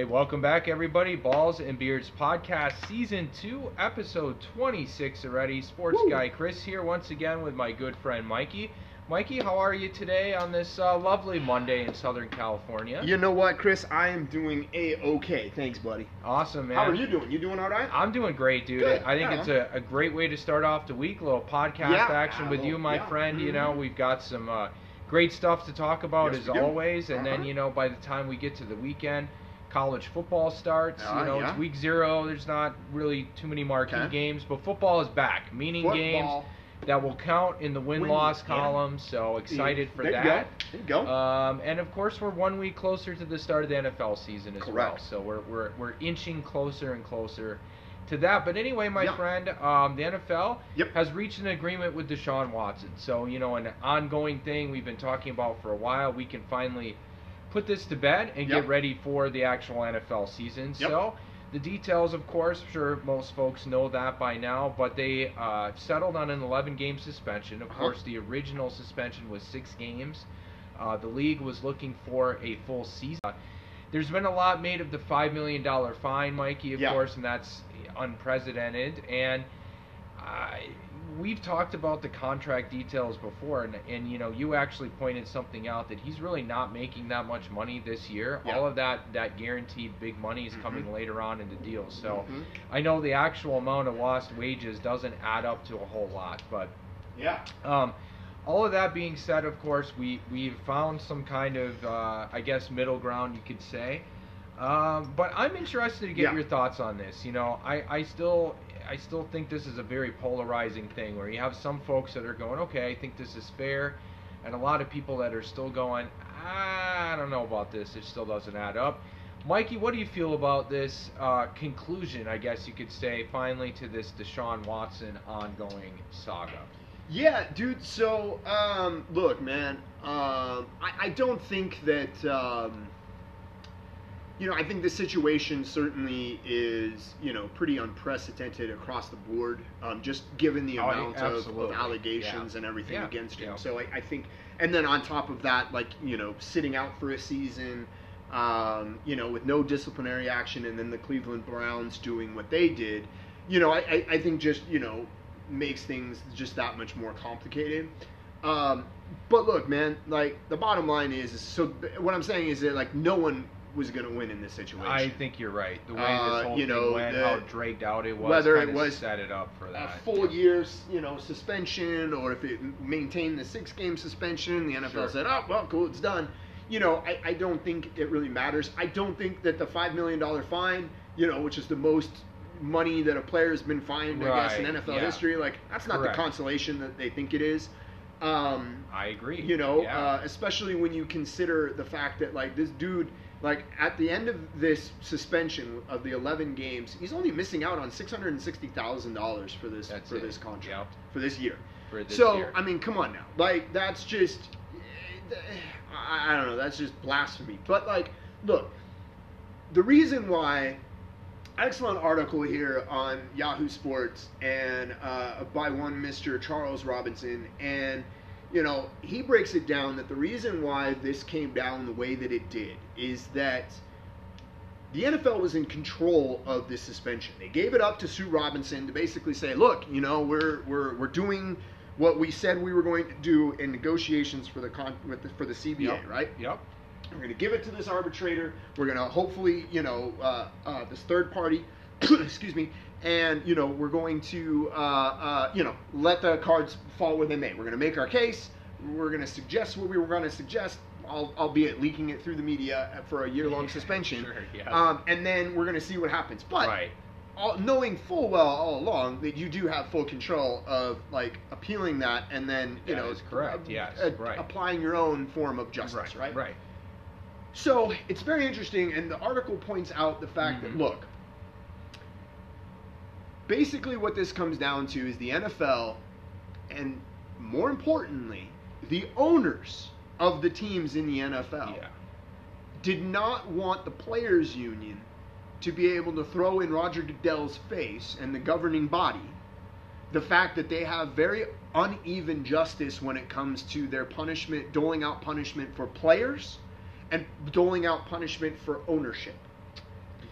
Hey, welcome back, everybody. Balls and Beards podcast, season two, episode 26 already. Sports Woo. guy Chris here once again with my good friend Mikey. Mikey, how are you today on this uh, lovely Monday in Southern California? You know what, Chris? I am doing a okay. Thanks, buddy. Awesome, man. How are you doing? You doing all right? I'm doing great, dude. Good, I think yeah. it's a, a great way to start off the week. A little podcast Yeah, action with you, my yeah. friend. You know, Mhm. we've got some uh, great stuff to talk about Yes, as always. And then, Uh-huh. you know, by the time we get to the weekend, college football starts. Ah, you know, yeah. it's week zero. There's not really too many marquee Okay. games, but football is back, meaning games that will count in the win Win, loss yeah. column. So excited for there that. You go. There you go. Um, and of course, we're one week closer to the start of the NFL season as well. Correct. So we're, we're, we're inching closer and closer to that. But anyway, my Yeah. friend, um, the NFL Yep. has reached an agreement with Deshaun Watson. So, you know, an ongoing thing we've been talking about for a while. We can finally put this to bed and Yep. get ready for the actual NFL season. Yep. So, the details, of course, I'm sure most folks know that by now, but they uh, settled on an 11 game suspension. Of Uh-huh. course, the original suspension was six games. Uh, the league was looking for a full season. Uh, There's been a lot made of the $5 million fine, Mikey, of Yeah. course, and that's unprecedented. And uh, we've talked about the contract details before, and, and you know, you actually pointed something out that he's really not making that much money this year. Yeah. All of that that guaranteed big money is coming Mhm. later on in the deal. So Mhm. I know the actual amount of lost wages doesn't add up to a whole lot, but Yeah. um, all of that being said, of course, we we've found some kind of uh, I guess middle ground you could say. Um, but I'm interested to get Yeah. your thoughts on this. You know, I, I still I still think this is a very polarizing thing where you have some folks that are going, okay, I think this is fair, and a lot of people that are still going, I don't know about this. It still doesn't add up. Mikey, what do you feel about this uh, conclusion? I guess you could say finally to this Deshaun Watson ongoing saga. Yeah, dude. So, um, look, man. Um, I, I don't think that. Um, you know, I think the situation certainly is, you know, pretty unprecedented across the board, um, just given the Oh, amount of, of allegations Yeah. and everything Yeah, against him. yeah. So I, I think, and then on top of that, like, you know, sitting out for a season, um, you know, with no disciplinary action, and then the Cleveland Browns doing what they did, you know, I, I, think just, you know, makes things just that much more complicated. Um, but look, man, like the bottom line is so what I'm saying is that like no one was going to win in this situation. I think you're right. The way Uh, this whole you thing know, went, the- how dragged out it was, whether it was set it up for a that. full year's, you know, suspension, or if it maintained the six-game suspension, the NFL Sure. said, "Oh, well, cool, it's done." You know, I, I don't think it really matters. I don't think that the five million dollar fine, you know, which is the most money that a player has been fined, I guess, in NFL yeah. history, like that's not Correct. the consolation that they think it is. Um, I agree. you know, Yeah. uh, especially when you consider the fact that like this dude, like at the end of this suspension of the 11 games, he's only missing out on $660,000 for this That's for it. this contract Yep. for this year. for this so year. I mean, come on now, like that's just I, don't know, that's just blasphemy. But like, look, the reason why excellent article here on Yahoo Sports and uh, by one Mr. Charles Robinson, and you know he breaks it down that the reason why this came down the way that it did is that the NFL was in control of this suspension. They gave it up to Sue Robinson to basically say, look, you know, we're we're we're doing what we said we were going to do in negotiations for the con- with the, for the CBA, Yep. right? Yep. We're going to give it to this arbitrator. We're going to hopefully, you know, uh, uh, this third party, excuse me, and you know, we're going to, uh, uh, you know, let the cards fall where they may. We're going to make our case. We're going to suggest what we were going to suggest, al- albeit leaking it through the media for a year-long Yeah, suspension. sure, yeah. Um, and then we're going to see what happens. But right. all, knowing full well all along that you do have full control of like appealing that, and then you That know, correct, uh, yes, uh, right. applying your own form of justice, right? Right. So it's very interesting, and the article points out the fact Mhm. that look, basically what this comes down to is the NFL, and more importantly, the owners of the teams in the NFL Yeah. did not want the players' union to be able to throw in Roger Goodell's face and the governing body the fact that they have very uneven justice when it comes to their punishment, doling out punishment for players and doling out punishment for ownership.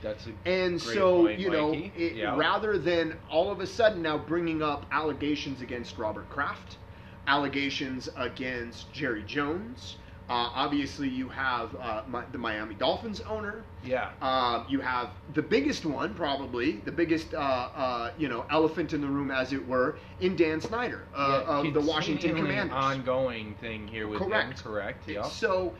That's a And so, point, you know, it, Yeah. rather than all of a sudden now bringing up allegations against Robert Kraft, allegations against Jerry Jones, uh, obviously you have uh, my, the Miami Dolphins owner. yeah, Uh, you have the biggest one, probably the biggest, uh, uh, you know, elephant in the room, as it were, in Dan Snyder uh, Yeah, of the Washington Commanders. Ongoing thing here with Correct. him, correct? Yeah. So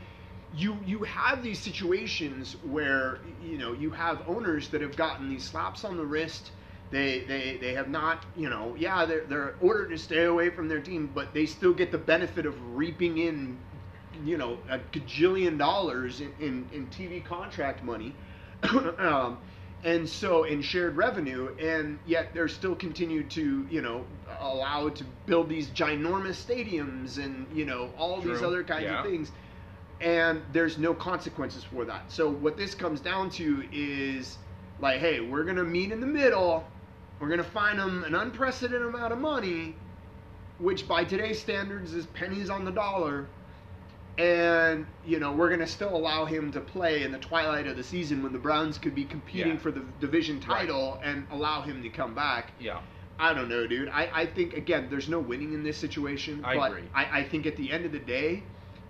you you have these situations where you know you have owners that have gotten these slaps on the wrist. They they, they have not you know yeah they're they're ordered to stay away from their team, but they still get the benefit of reaping in you know a gajillion dollars in, in, in TV contract money. um, and so in shared revenue and yet they're still continued to you know allowed to build these ginormous stadiums and you know all these other kinds Yeah. of things and there's no consequences for that so what this comes down to is like hey we're gonna meet in the middle we're gonna find them an unprecedented amount of money which by today's standards is pennies on the dollar and you know we're going to still allow him to play in the twilight of the season when the Browns could be competing Yeah. for the division title and allow him to come back. yeah. I don't know, dude. I, I think again, there's no winning in this situation. I but agree. I, I think at the end of the day,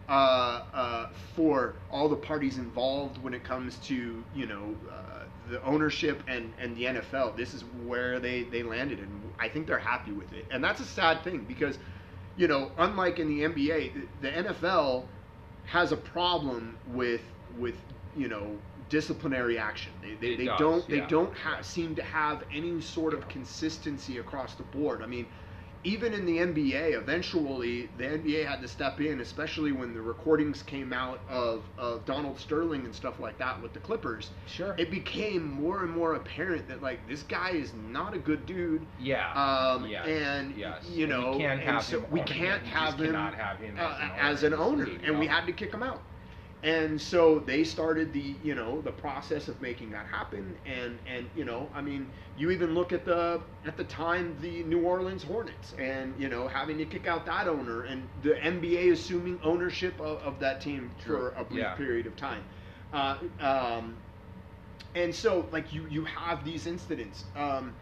uh, uh, for all the parties involved when it comes to you know uh, the ownership and, and the NFL, this is where they, they landed, and I think they're happy with it. And that's a sad thing because you know, unlike in the NBA, the, NFL has a problem with with you know disciplinary action. They, they, they does, don't they don't ha- seem to have any sort of consistency across the board. I mean, even in the NBA, eventually the NBA had to step in, especially when the recordings came out of, of Donald Sterling and stuff like that with the Clippers. Sure. It became more and more apparent that like this guy is not a good dude. yeah. Um, yes. and yes. you And know, we can't and have so him. we can't. Have him, have him uh, as an owner. as an owner, and we had to kick him out. And so they started the you know the process of making that happen, and and you know I mean you even look at the at the time the New Orleans Hornets, and you know having to kick out that owner, and the NBA assuming ownership of, of that team True. for a brief Yeah. period of time. Uh, um, and so like you you have these incidents um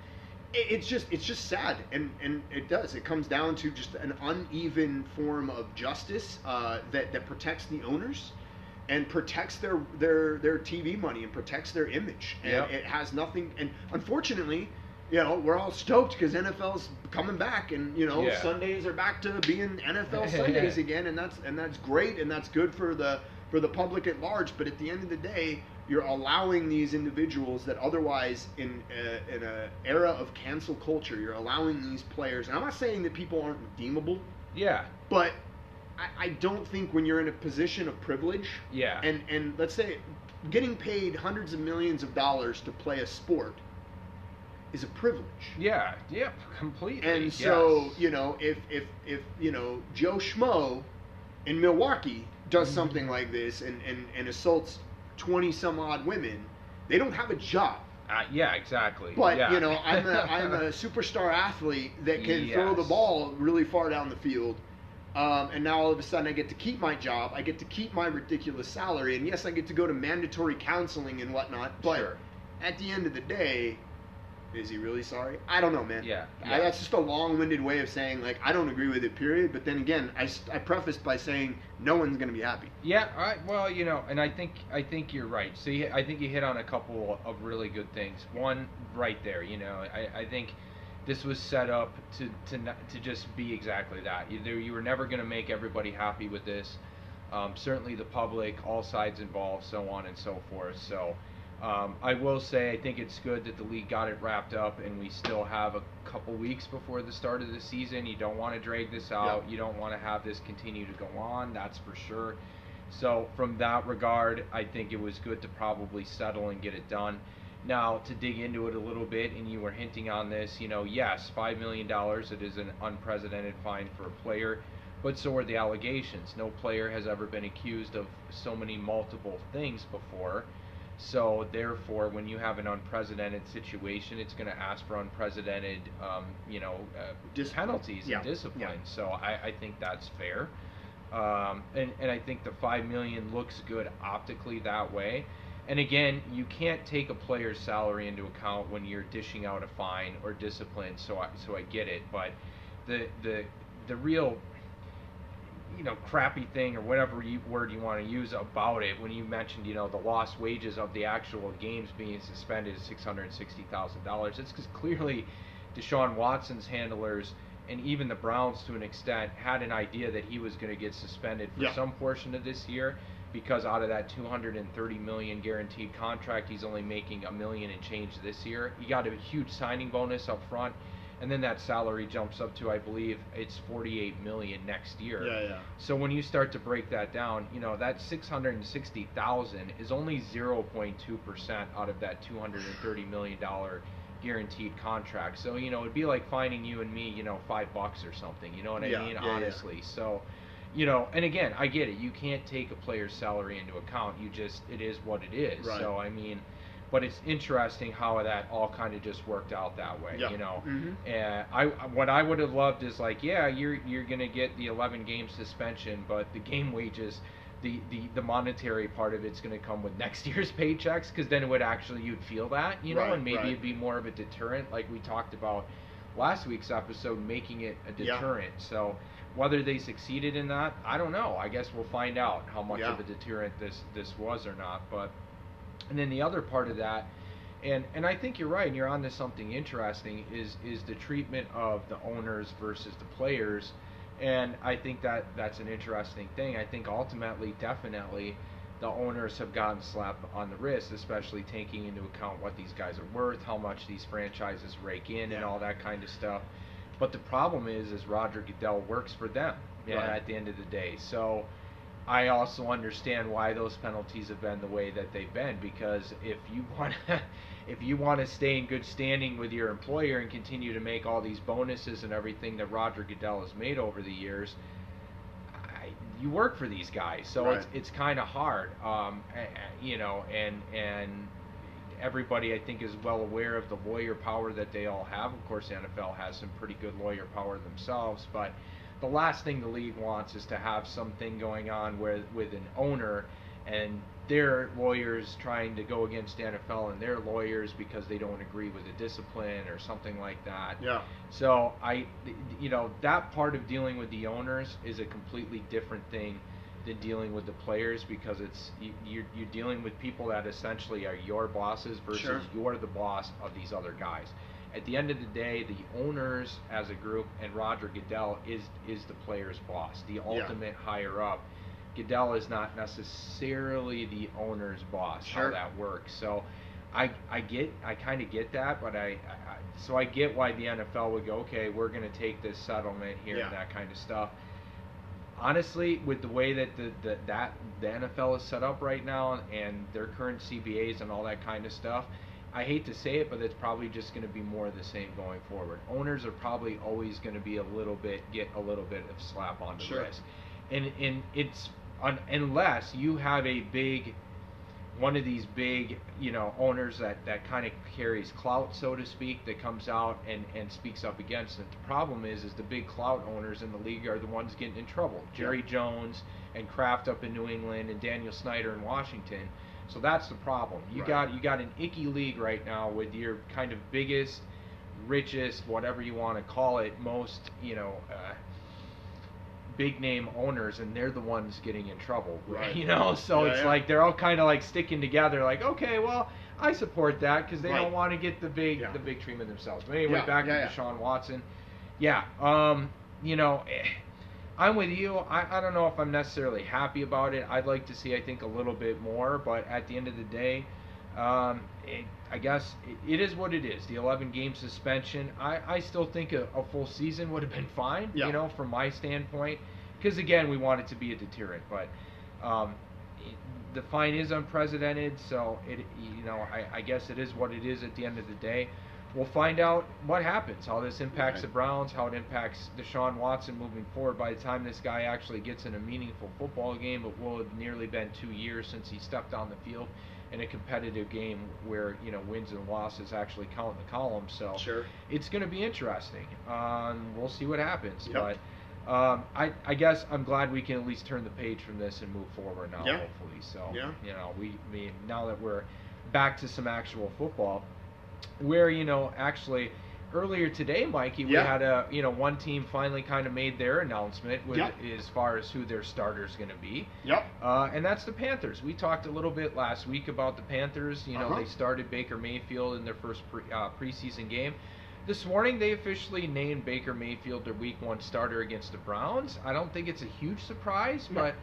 it, it's just it's just sad and and it does it comes down to just an uneven form of justice uh, that that protects the owners and protects their their their TV money and protects their image and Yep. it has nothing and unfortunately you know we're all stoked because NFL's coming back and you know Yeah. Sundays are back to being NFL Sundays again and that's and that's great and that's good for the for the public at large but at the end of the day you're allowing these individuals that otherwise in a, in a era of cancel culture you're allowing these players and i'm not saying that people aren't redeemable Yeah. but I, I don't think when you're in a position of privilege Yeah. and and let's say getting paid hundreds of millions of dollars to play a sport is a privilege yeah. yep, Completely. and so yes. you know if if if you know joe schmo in milwaukee does Mhm. something like this and and, and assaults 20 some odd women they don't have a job Uh, yeah. Exactly. but yeah. you know i'm a i'm a superstar athlete that can throw the ball really far down the field um, and now all of a sudden I get to keep my job. I get to keep my ridiculous salary, and yes, I get to go to mandatory counseling and whatnot. But Sure. at the end of the day, is he really sorry? I don't know, man. Yeah, I- that's just a long-winded way of saying like I don't agree with it. Period. But then again, I, I prefaced by saying no one's gonna be happy. Yeah, all right. Well, you know, and I think I think you're right. So you, I think you hit on a couple of really good things. One, right there. You know, I, I think this was set up to to to just be exactly that. You, there, you were never going to make everybody happy with this. Um, certainly, the public, all sides involved, so on and so forth. So. Um, I will say I think it's good that the league got it wrapped up, and we still have a couple weeks before the start of the season. You don't want to drag this out. Yep. You don't want to have this continue to go on. That's for sure. So from that regard, I think it was good to probably settle and get it done. Now to dig into it a little bit, and you were hinting on this, you know, yes, five million dollars. It is an unprecedented fine for a player, but so are the allegations. No player has ever been accused of so many multiple things before. So therefore, when you have an unprecedented situation, it's going to ask for unprecedented, um, you know, uh, penalties yeah, and discipline. yeah. So I, I think that's fair, um, and and I think the five million looks good optically that way. And again, you can't take a player's salary into account when you're dishing out a fine or discipline. So I so I get it, but the the the real you know crappy thing or whatever you, word you want to use about it when you mentioned you know the lost wages of the actual games being suspended is six hundred sixty thousand dollars. It's because clearly Deshaun Watson's handlers and even the Browns to an extent had an idea that he was going to get suspended for Yeah. some portion of this year because out of that 230 million guaranteed contract he's only making a million and change this year. He got a huge signing bonus up front and then that salary jumps up to I believe it's 48 million next year. Yeah, yeah. So when you start to break that down, you know that 660,000 is only 0.2% out of that 230 million dollar guaranteed contract. So you know it'd be like finding you and me, you know, five bucks or something. You know what I Yeah, mean? yeah, yeah. Honestly. So, you know, and again, I get it. You can't take a player's salary into account. You just it is what it is. Right. So I mean. But it's interesting how that all kind of just worked out that way, Yeah. you know. Mhm. And I, what I would have loved is like, yeah, you're you're gonna get the 11 game suspension, but the game wages, the the, the monetary part of it's gonna come with next year's paychecks, because then it would actually you'd feel that, you know, Right, and maybe right. it'd be more of a deterrent, like we talked about last week's episode, making it a Yeah. deterrent. So whether they succeeded in that, I don't know. I guess we'll find out how much Yeah. of a deterrent this this was or not, but. And then the other part of that, and and I think you're right, and you're onto something interesting is is the treatment of the owners versus the players, and I think that that's an interesting thing. I think ultimately, definitely, the owners have gotten slapped on the wrist, especially taking into account what these guys are worth, how much these franchises rake in, and all that kind of stuff. But the problem is, is Roger Goodell works for them. Yeah, Right. at the end of the day, so. I also understand why those penalties have been the way that they've been because if you want to if you want to stay in good standing with your employer and continue to make all these bonuses and everything that Roger Goodell has made over the years, I, you work for these guys, so it's Right. it's kind of hard, um, you know, and and everybody I think is well aware of the lawyer power that they all have. Of course, the NFL has some pretty good lawyer power themselves, but the last thing the league wants is to have something going on where with an owner and their lawyers trying to go against the NFL and their lawyers because they don't agree with the discipline or something like that. Yeah. So I, you know, that part of dealing with the owners is a completely different thing dealing with the players because it's you, you're, you're dealing with people that essentially are your bosses versus Sure. you're the boss of these other guys. At the end of the day, the owners as a group and Roger Goodell is is the player's boss, the ultimate higher up. Goodell is not necessarily the owner's boss. Sure. How that works. So, I I get I kind of get that, but I, I I- so I get why the NFL would go okay, we're going to take this settlement here Yeah. and that kind of stuff. Honestly, with the way that the, the that the NFL is set up right now and their current CBAs and all that kind of stuff, I hate to say it, but it's probably just going to be more of the same going forward. Owners are probably always going to be a little bit get a little bit of slap on the Sure. wrist, and and it's un, unless you have a big one of these big, you know, owners that, that kind of carries clout, so to speak, that comes out and, and speaks up against it. The problem is, is the big clout owners in the league are the ones getting in trouble. Jerry Jones and Kraft up in New England and Daniel Snyder in Washington. So that's the problem. You Right. got you got an icky league right now with your kind of biggest, richest, whatever you want to call it, most you know. Uh, big name owners and they're the ones getting in trouble Right. you know so Yeah, it's yeah. like they're all kind of like sticking together like okay well i support that because they Right. don't want to get the big Yeah. the big treatment themselves but anyway back to deshaun watson yeah um you know eh, i'm with you I, I don't know if i'm necessarily happy about it i'd like to see i think a little bit more but at the end of the day um, it, I guess it, is what it is. The 11 game suspension. I, I still think a, a full season would have been fine, Yeah. you know, from my standpoint. Because again, we want it to be a deterrent. But um, it, the fine is unprecedented, so it you know I, I guess it is what it is at the end of the day. We'll find out what happens, how this impacts Right. the Browns, how it impacts Deshaun Watson moving forward. By the time this guy actually gets in a meaningful football game, it will have nearly been two years since he stepped on the field in a competitive game where you know wins and losses actually count in the column. So Sure. it's going to be interesting. Um, we'll see what happens, Yep. but um, I, I guess I'm glad we can at least turn the page from this and move forward now, Yeah. hopefully. So, Yeah. you know, we, mean now that we're back to some actual football, where you know actually earlier today, Mikey, we Yeah. had a you know one team finally kind of made their announcement with Yeah. as far as who their starter's going to be. Yep. Uh, and that's the Panthers. We talked a little bit last week about the Panthers. You know, Uh-huh. they started Baker Mayfield in their first pre, uh, preseason game. This morning, they officially named Baker Mayfield their Week One starter against the Browns. I don't think it's a huge surprise, No. but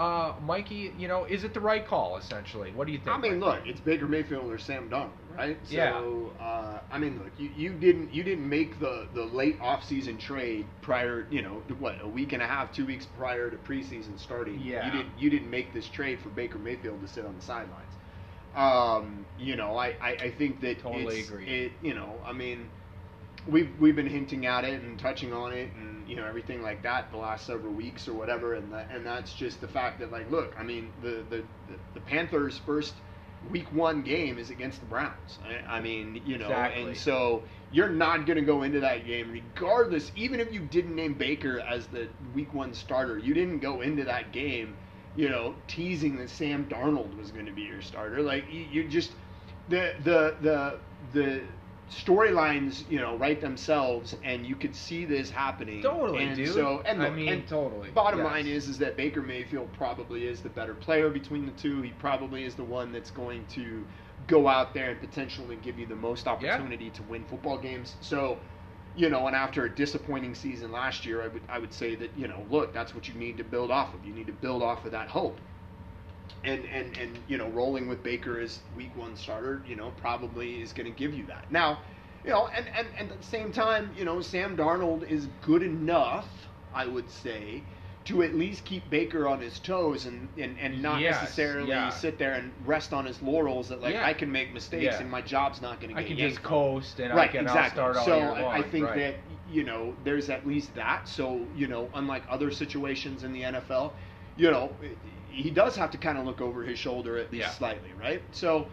uh, Mikey, you know, is it the right call? Essentially, what do you think? I mean, Mikey? look, it's Baker Mayfield or Sam Darnold, right? Yeah. So, uh, I mean, look, you, you didn't you didn't make the the late offseason trade prior, you know, what a week and a half, two weeks prior to preseason starting. Yeah. You didn't you didn't make this trade for Baker Mayfield to sit on the sidelines. Um, you know, I, I, I think that Totally agree. It, you know, I mean, we've we've been hinting at it and touching on it and you know everything like that the last several weeks or whatever and that, and that's just the fact that like look I mean the the, the, the Panthers first week one game is against the Browns I, I mean you know Exactly. and so you're not going to go into that game regardless even if you didn't name Baker as the week one starter you didn't go into that game you know teasing that Sam Darnold was going to be your starter like you, you just the the the the storylines you know write themselves and you could see this happening totally, and dude. so and I mean, and totally. bottom yes. line is is that Baker Mayfield probably is the better player between the two he probably is the one that's going to go out there and potentially give you the most opportunity to win football games so you know, and after a disappointing season last year, I would I would say that you know, look, that's what you need to build off of. You need to build off of that hope. And and and you know, rolling with Baker as week one starter, you know, probably is going to give you that. Now, you know, and, and and at the same time, you know, Sam Darnold is good enough, I would say, to at least keep Baker on his toes and and, and not Yes, necessarily yeah. sit there and rest on his laurels that like Yeah. I can make mistakes Yeah. and my job's not going to get. I can just coast and I right, can exactly. I'll start all so I- I think right. that you know there's at least that. So you know, unlike other situations in the NFL, you know, he does have to kind of look over his shoulder at least Yeah. slightly, right? So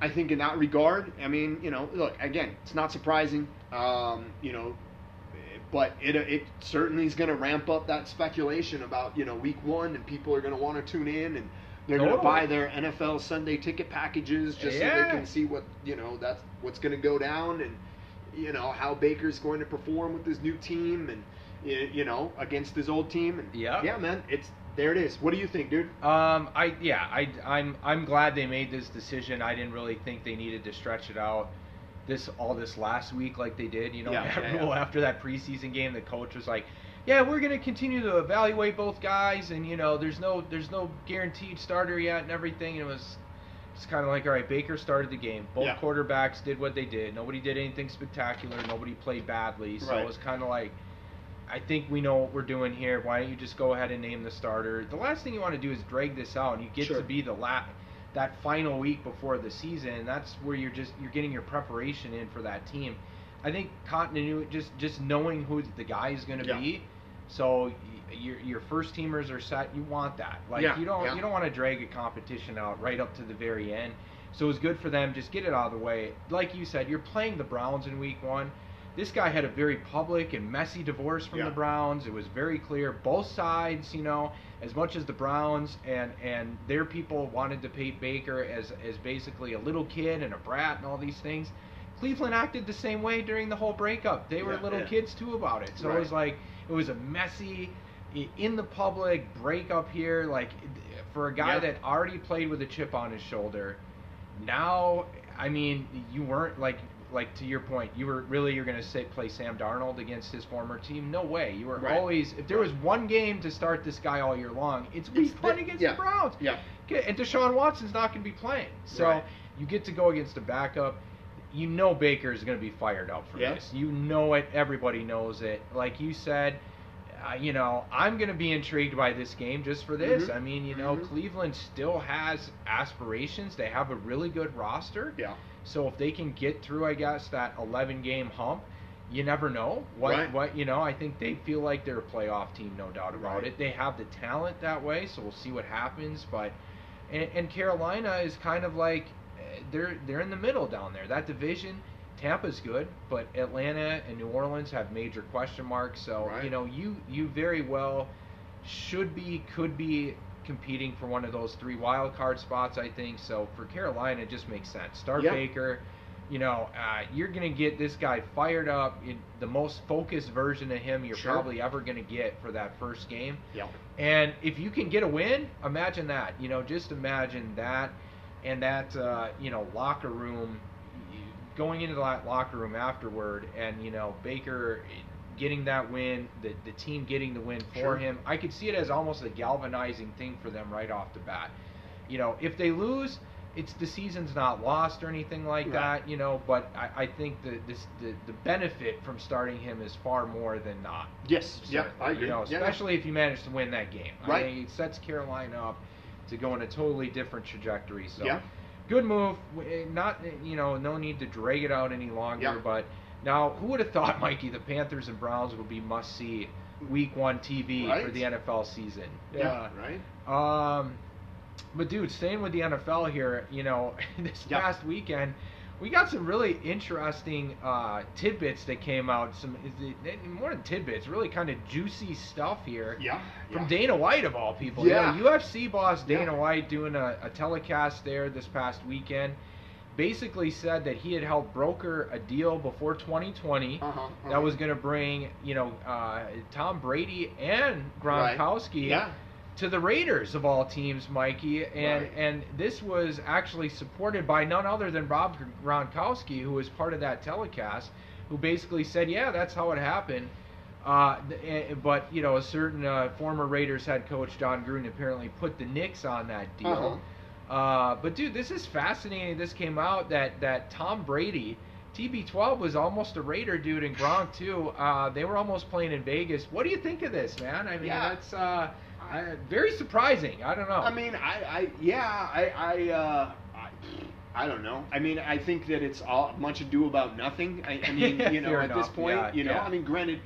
I think in that regard, I mean, you know, look again, it's not surprising, um, you know. But it, it certainly is going to ramp up that speculation about you know week one, and people are going to want to tune in, and they're going to buy their NFL Sunday ticket packages just so they can see what you know that's what's going to go down, and you know how Baker's going to perform with his new team and you know against his old team and Yeah. yeah man it's there it is what do you think dude Um, I yeah, I I'm I'm glad they made this decision. I didn't really think they needed to stretch it out this all this last week like they did. You know, Yeah, after, yeah, yeah. after that preseason game, the coach was like, "Yeah, we're gonna continue to evaluate both guys, and you know, there's no there's no guaranteed starter yet and everything." And it was it's kind of like, all right, Baker started the game. Both quarterbacks did what they did. Nobody did anything spectacular. Nobody played badly. So Right. it was kind of like. I think we know what we're doing here. Why don't you just go ahead and name the starter? The last thing you want to do is drag this out, and you get Sure. to be the la- that final week before the season. That's where you're just you're getting your preparation in for that team. I think continuity, just just knowing who the guy is going to Yeah. be. So your your first teamers are set. You want that. Like Yeah, you don't yeah. you don't want to drag a competition out right up to the very end. So it was good for them. Just get it out of the way. Like you said, you're playing the Browns in Week One. This guy had a very public and messy divorce from Yeah. the Browns. It was very clear, both sides. You know, as much as the Browns and and their people wanted to paint Baker as as basically a little kid and a brat and all these things. Cleveland acted the same way during the whole breakup. They were Yeah, little yeah. kids too about it. So Right. it was like it was a messy, in the public breakup here. Like for a guy Yeah. that already played with a chip on his shoulder, now I mean you weren't like like to your point. You were really you're gonna say play Sam Darnold against his former team? No way. You were Right. always if there was one game to start this guy all year long, it's week It's one the- against yeah. the Browns. yeah and Deshaun Watson's not going to be playing. So Right. you get to go against a backup. You know Baker is going to be fired up for Yeah. this. You know it. Everybody knows it. Like you said, uh, you know, I'm going to be intrigued by this game just for this. Mhm. I mean, you know, Mhm. Cleveland still has aspirations. They have a really good roster. yeah So if they can get through, I guess, that 11 game hump, you never know what Right. what you know. I think they feel like they're a playoff team, no doubt about Right. it. They have the talent that way, so we'll see what happens. But and, and Carolina is kind of like eh, they're they're in the middle down there. That division Tampa's good, but Atlanta and New Orleans have major question marks. So Right. you know, you you very well should be, could be competing for one of those three wild card spots. I think so. For Carolina, it just makes sense. Start Yeah. Baker. You know, uh, you're gonna get this guy fired up in the most focused version of him you're Sure. probably ever gonna get for that first game. Yeah. And if you can get a win, imagine that. You know, just imagine that, and that uh, you know locker room, going into that locker room afterward, and you know Baker getting that win, the the team getting the win for Sure. him. I could see it as almost a galvanizing thing for them right off the bat. You know, if they lose. It's the season's not lost or anything like Right. that, you know. But I, I think the, this, the the benefit from starting him is far more than not. Yes. Yeah. I agree. You know, Yeah. especially if you manage to win that game. Right. I mean, it sets Carolina up to go in a totally different trajectory. So, Yeah. good move. Eh, Not you know, no need to drag it out any longer. Yeah. But now, who would have thought, Mikey, the Panthers and Browns would be must see Week One TV for the NFL season? Yeah. Right. Um, but dude, staying with the NFL here, you know, this Yeah. past weekend, we got some really interesting uh, tidbits that came out. Some is it, more than tidbits, really kind of juicy stuff here Yeah. from yeah. Dana White of all people. Yeah. You know, UFC boss Dana Yeah. White doing a, a telecast there this past weekend. Basically said that he had helped broker a deal before 2020 Uh-huh, uh-huh. that was going to bring, you know, uh, Tom Brady and Right. Gronkowski Yeah. to the Raiders of all teams, Mikey, and Right. and this was actually supported by none other than Rob Gronkowski, who was part of that telecast, who basically said, "Yeah, that's how it happened." Uh, eh, but you know, a certain uh, former Raiders head coach Jon Gruden apparently put the nix on that deal. Uh-huh. Uh, but dude, this is fascinating. This came out that that Tom Brady, TB12 was almost a Raider dude, and Gronk too. Uh, they were almost playing in Vegas. What do you think of this, man? I mean, Yeah. that's uh, I, very surprising. I don't know. I mean, I, I yeah, I, I, uh, I, I don't know. I mean, I think that it's all much ado about nothing. I, I mean, you know, at this point, Yeah, you know, yeah. I mean, granted,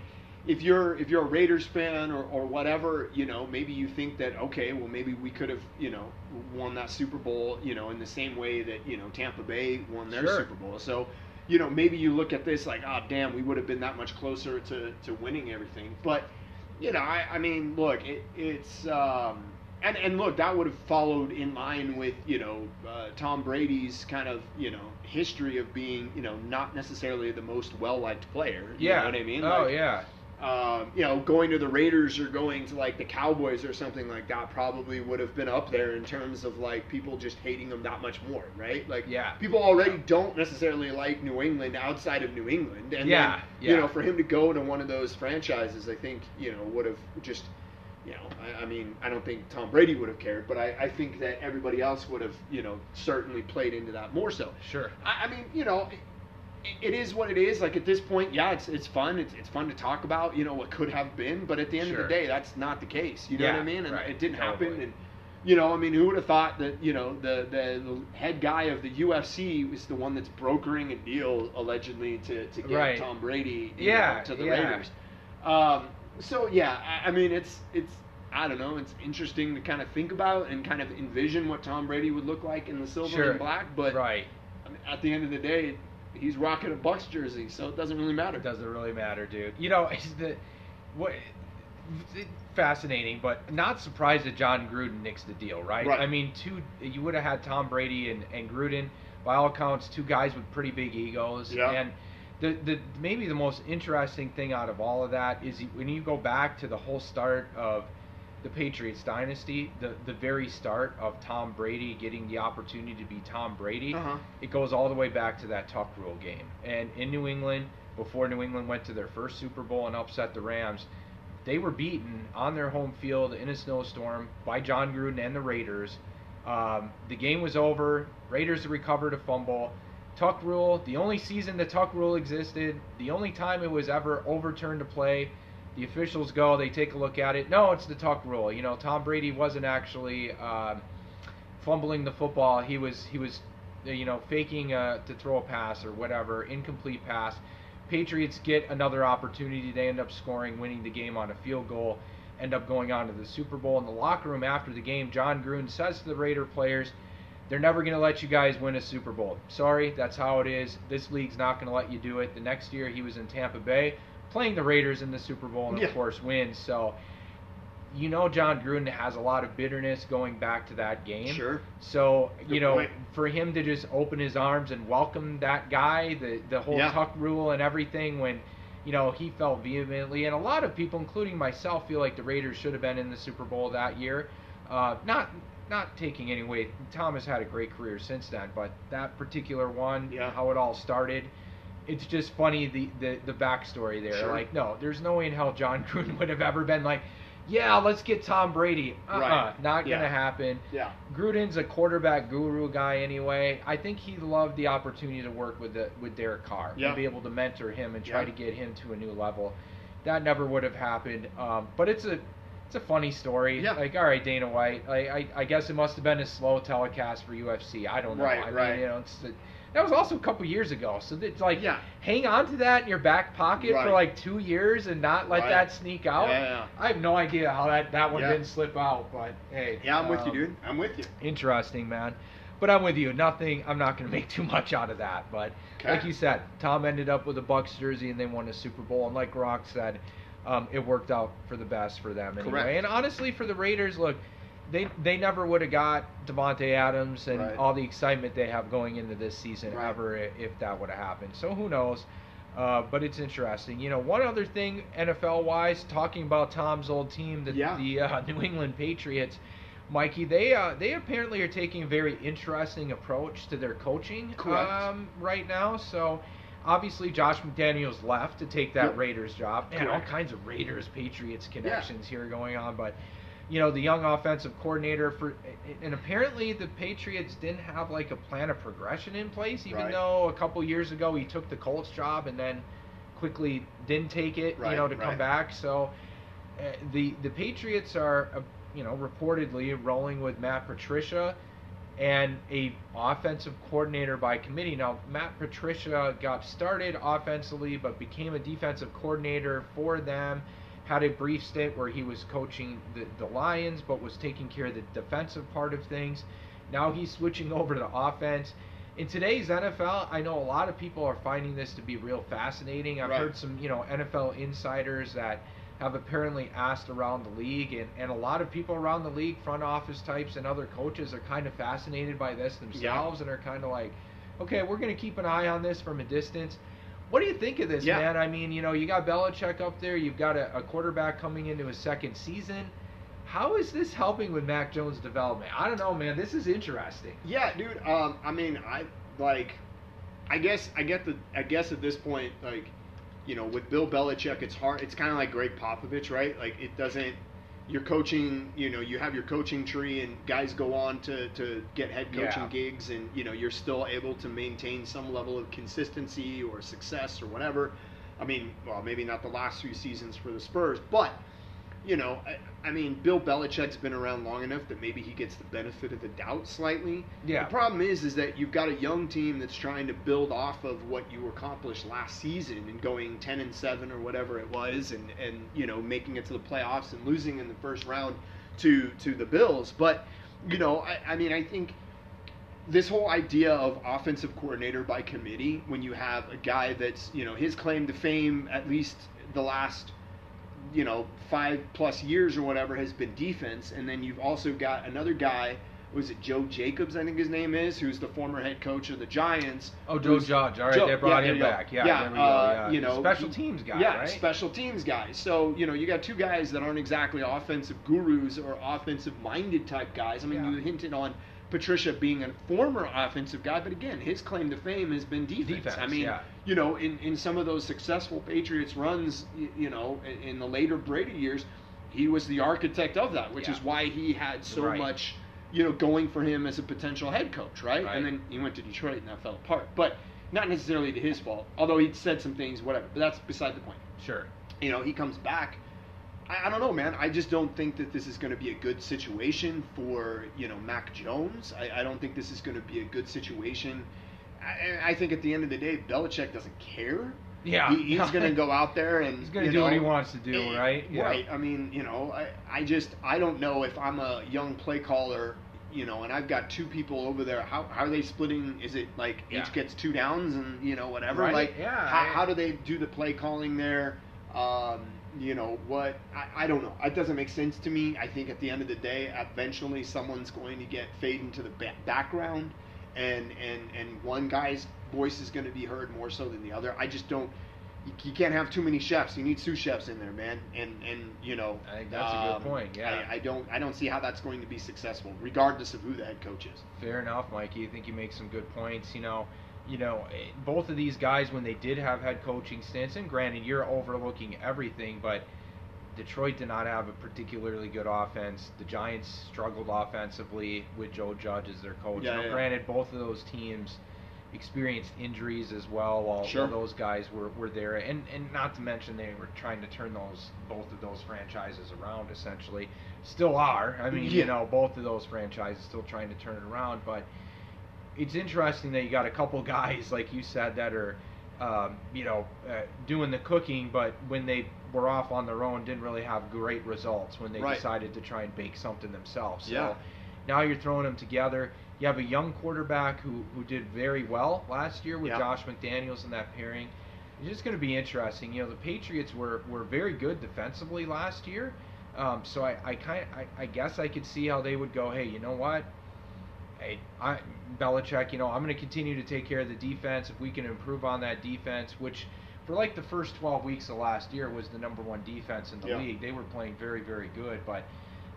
if you're if you're a Raiders fan or, or whatever, you know, maybe you think that okay, well, maybe we could have, you know, won that Super Bowl, you know, in the same way that you know Tampa Bay won their Sure. Super Bowl. So, you know, maybe you look at this like, oh, damn, we would have been that much closer to to winning everything, but you know, I, I mean, look, it, it's um, and and look, that would have followed in line with you know uh, Tom Brady's kind of you know history of being you know not necessarily the most well liked player. You yeah. know what I mean? Oh Like, yeah. Um, you know, going to the Raiders or going to like the Cowboys or something like that probably would have been up there in terms of like people just hating them that much more, right? Like, Yeah. people already don't necessarily like New England outside of New England, and Yeah, then, yeah. you know, for him to go to one of those franchises, I think you know would have just. You know, I, I mean, I don't think Tom Brady would have cared, but I, I think that everybody else would have, you know, certainly played into that more so. Sure. I, I mean, you know, it, is what it is. Like at this point, yeah, it's it's fun. It's it's fun to talk about, you know, what could have been. But at the end of the day, that's not the case. You know Yeah, what I mean? And right, it didn't happen. And you know, I mean, who would have thought that you know the, the the head guy of the UFC was the one that's brokering a deal allegedly to to get Right. Tom Brady, Yeah, know, to the yeah. Raiders. Um, so yeah, I, I mean, it's it's. I don't know. It's interesting to kind of think about and kind of envision what Tom Brady would look like in the silver Sure. and black. But right. I mean, at the end of the day, he's rocking a Bucs jersey, so it doesn't really matter. It doesn't really matter, dude. You know, it's the what fascinating, but not surprised that Jon Gruden nixed the deal, right? Right. I mean, two you would have had Tom Brady and, and Gruden, by all accounts, two guys with pretty big egos, Yeah. and the, the maybe the most interesting thing out of all of that is when you go back to the whole start of the Patriots dynasty, the the very start of Tom Brady getting the opportunity to be Tom Brady, Uh-huh. it goes all the way back to that Tuck Rule game. And in New England, before New England went to their first Super Bowl and upset the Rams, they were beaten on their home field in a snowstorm by Jon Gruden and the Raiders. Um, the game was over. Raiders recovered a fumble. Tuck Rule, the only season the Tuck Rule existed, the only time it was ever overturned to play. The officials go, they take a look at it. No, it's the Tuck Rule. You know, Tom Brady wasn't actually. Um, fumbling the football. He was he was uh, you know faking uh, to throw a pass or whatever, incomplete pass. Patriots get another opportunity. They end up scoring, winning the game on a field goal. End up going on to the Super Bowl. In the locker room after the game, Jon Gruden says to the Raider players, they're never going to let you guys win a Super Bowl. Sorry, that's how it is. This league's not going to let you do it. The next year he was in Tampa Bay playing the Raiders in the Super Bowl and Yeah. of course wins. So you know Jon Gruden has a lot of bitterness going back to that game. Sure. So you Good know, point. for him to just open his arms and welcome that guy, the the whole Yeah. tuck rule and everything, when you know he felt vehemently, and a lot of people, including myself, feel like the Raiders should have been in the Super Bowl that year. Uh, not not taking any away. Tom has had a great career since then, but that particular one, Yeah. how it all started. It's just funny the, the, the backstory there. Sure. Like, no, there's no way in hell Jon Gruden would have ever been like, yeah, let's get Tom Brady. Uh-uh, Right. not Yeah. gonna happen. Yeah. Gruden's a quarterback guru guy anyway. I think he loved the opportunity to work with the, with Derek Carr Yeah. and be able to mentor him and try Yeah. to get him to a new level. That never would have happened. Um, but it's a it's a funny story. Yeah. Like, all right, Dana White. I, I, I guess it must have been a slow telecast for UFC. I don't know. Right, I mean, right. you know, it's that was also a couple years ago. So it's like, Yeah. hang on to that in your back pocket for like two years and not let Right. that sneak out. Yeah, yeah. I have no idea how that that one didn't slip out, but hey. Yeah, I'm with you, um, dude. I'm with you. Interesting, man. But I'm with you. Nothing. I'm not going to make too much out of that. But Okay. like you said, Tom ended up with a Bucs jersey and they won a Super Bowl. And like Rock said, um, it worked out for the best for them anyway. Correct. And honestly, for the Raiders, look, they they never would have got Davante Adams and Right. all the excitement they have going into this season Right. ever if that would have happened. So who knows? Uh, but it's interesting. You know, one other thing NFL wise, talking about Tom's old team, the, Yeah. the uh, New England Patriots. Mikey, they uh, they apparently are taking a very interesting approach to their coaching um, right now. So obviously Josh McDaniels left to take that Yep. Raiders job. Man, all kinds of Raiders Patriots connections here going on, but you know the young offensive coordinator for and apparently the Patriots didn't have like a plan of progression in place even Right. though a couple years ago he took the Colts job and then quickly didn't take it you know to come back so uh, the the Patriots are uh, you know reportedly rolling with Matt Patricia and a offensive coordinator by committee. Now Matt Patricia got started offensively but became a defensive coordinator for them. Had a brief stint where he was coaching the, the Lions but was taking care of the defensive part of things. Now he's switching over to offense. In today's NFL, I know a lot of people are finding this to be real fascinating. I've Right. heard some, you know, NFL insiders that have apparently asked around the league, and, and a lot of people around the league, front office types and other coaches, are kind of fascinated by this themselves and are kind of like, okay, we're going to keep an eye on this from a distance. What do you think of this, Yeah. man? I mean, you know, you got Belichick up there, you've got a, a quarterback coming into his second season. How is this helping with Mac Jones' development? I don't know, man. This is interesting. Yeah, dude. Um, I mean, I like. I guess I get the. I guess at this point, like, you know, with Bill Belichick, it's hard. It's kind of like Gregg Popovich, right? Like, it doesn't. You're coaching. You know, you have your coaching tree, and guys go on to to get head coaching Yeah. gigs, and you know, you're still able to maintain some level of consistency or success or whatever. I mean, well, maybe not the last few seasons for the Spurs, but you know, I, mean, Bill Belichick's been around long enough that maybe he gets the benefit of the doubt slightly. Yeah. The problem is, is that you've got a young team that's trying to build off of what you accomplished last season and going ten and seven or whatever it was, and and you know making it to the playoffs and losing in the first round to to the Bills. But you know, I, I mean, I think this whole idea of offensive coordinator by committee when you have a guy that's you know his claim to fame at least the last you know five plus years or whatever has been defense and then you've also got another guy was it Joe Jacobs I think his name is who's the former head coach of the Giants Oh, Joe Judge. All right, Joe- they brought yeah, him back. Yeah, yeah, there we go. uh, yeah. you know, special teams guy, yeah, right? special teams guy. So you know, you got two guys that aren't exactly offensive gurus or offensive-minded type guys. I mean, Yeah. you hinted on Patricia being a former offensive guy, but again, his claim to fame has been defense. Defense, I mean, yeah. You know, in, in some of those successful Patriots runs, you know, in, in the later Brady years, he was the architect of that, which Yeah. is why he had so Right. much, you know, going for him as a potential head coach, right? Right. And then he went to Detroit and that fell apart. But not necessarily to his fault, although he said some things, whatever. But that's beside the point. Sure. You know, he comes back. I, I don't know, man. I just don't think that this is going to be a good situation for you know Mac Jones. I, I don't think this is going to be a good situation. I, I think at the end of the day, Belichick doesn't care. Yeah. He, he's going to go out there and He's gonna you do what he wants to do, eh, right? Yeah. Right. I mean, you know, I, I just I don't know if I'm a young play caller, you know, and I've got two people over there. How, how are they splitting? Is it like Yeah. each gets two downs and you know whatever? Right, Like, yeah, How, how do they do the play calling there? Um, you know what? I, I don't know. It doesn't make sense to me. I think at the end of the day, eventually someone's going to get fade into the ba- background, and and and one guy's voice is going to be heard more so than the other. I just don't. You, you can't have too many chefs. You need sous chefs in there, man. And and you know. I think that's a good um, point, yeah. I, I don't I don't see how that's going to be successful, regardless of who the head coach is. Fair enough, Mikee. I think you make some good points. You know, you know, eh, both of these guys when they did have head coaching stints, and granted, you're overlooking everything, but Detroit did not have a particularly good offense. The Giants struggled offensively with Joe Judge as their coach. Yeah, now, yeah. granted, both of those teams experienced injuries as well while, Sure. those guys were, were there and, and not to mention they were trying to turn those both of those franchises around essentially still are i mean Yeah. you know both of those franchises still trying to turn it around but it's interesting that you got a couple guys like you said that are um, you know uh, doing the cooking but when they were off on their own didn't really have great results when they Right. decided to try and bake something themselves Yeah. so now you're throwing them together you have a young quarterback who, who did very well last year with Yeah. Josh McDaniels in that pairing. It's just going to be interesting. You know, the Patriots were, were very good defensively last year. Um, so I, I kind I, I guess I could see how they would go, hey, you know what? Hey, I, Belichick, you know, I'm going to continue to take care of the defense. If we can improve on that defense, which for like the first 12 weeks of last year was the number one defense in the Yeah. league. They were playing very, very good. But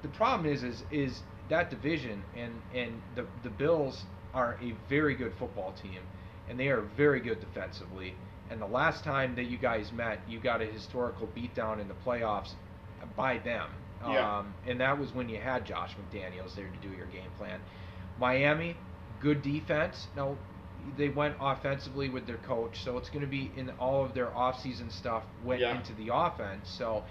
the problem is, is, is that division and, and the, the Bills are a very good football team, and they are very good defensively. And the last time that you guys met, you got a historical beatdown in the playoffs by them. Yeah. Um, and that was when you had Josh McDaniels there to do your game plan. Miami, good defense. Now, they went offensively with their coach, so it's going to be in all of their offseason stuff went Yeah. into the offense. So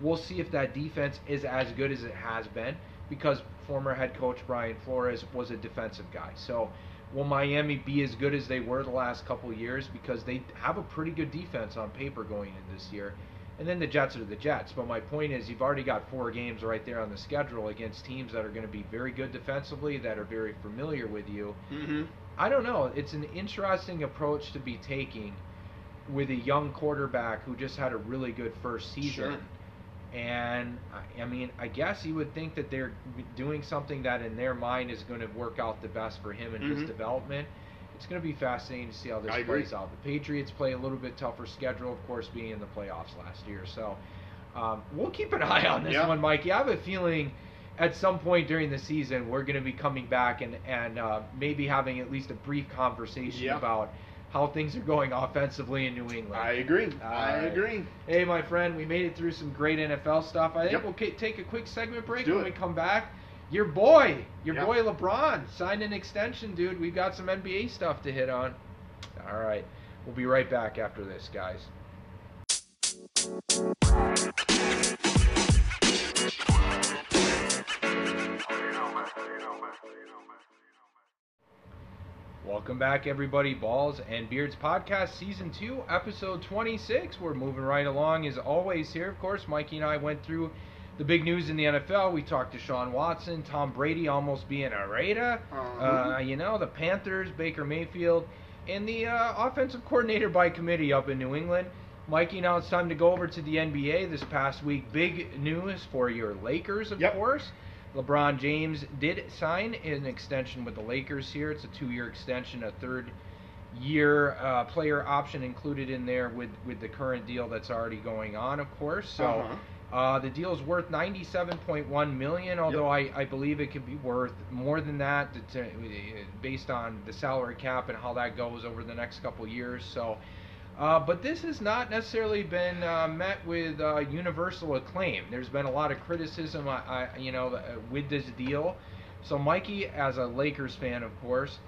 we'll see if that defense is as good as it has been because former head coach Brian Flores was a defensive guy. So will Miami be as good as they were the last couple of years because they have a pretty good defense on paper going in this year. And then the Jets are the Jets. But my point is, you've already got four games right there on the schedule against teams that are going to be very good defensively, that are very familiar with you. Mm-hmm. I don't know. It's an interesting approach to be taking with a young quarterback who just had a really good first season. Sure. And I, mean, I guess you would think that they're doing something that in their mind is going to work out the best for him and Mhm. his development. It's going to be fascinating to see how this I agree. plays out. The Patriots play a little bit tougher schedule, of course, being in the playoffs last year. So um, we'll keep an eye on this Yeah. one, Mikee. I have a feeling at some point during the season we're going to be coming back and and uh, maybe having at least a brief conversation Yeah. about how things are going offensively in New England. I agree. All I agree. Hey, my friend, we made it through some great NFL stuff. I think Yep. we'll take a quick segment break when we come back. Your boy, your Yep. boy LeBron signed an extension, dude. We've got some NBA stuff to hit on. All right, we'll be right back after this, guys. Welcome back, everybody. Balls and Beards Podcast, Season 2, Episode 26. We're moving right along as always here. Of course, Mikee and I went through the big news in the NFL. We talked Deshaun Watson, Tom Brady almost being a Raider. Uh-huh. Uh, you know, the Panthers, Baker Mayfield, and the uh, offensive coordinator by committee up in New England. Mikee, now it's time to go over to the NBA this past week. Big news for your Lakers, of Yep. course. LeBron James did sign an extension with the Lakers here. It's a two year extension, a third year uh, player option included in there with, with the current deal that's already going on, of course. So Uh-huh. Uh, the deal is worth 97.1 million, although I, I believe it could be worth more than that to, to- based on the salary cap and how that goes over the next couple years. So, uh, but this has not necessarily been uh, met with uh, universal acclaim. There's been a lot of criticism, I, I, you know, uh, with this deal. So, Mikee, as a Lakers fan, of course,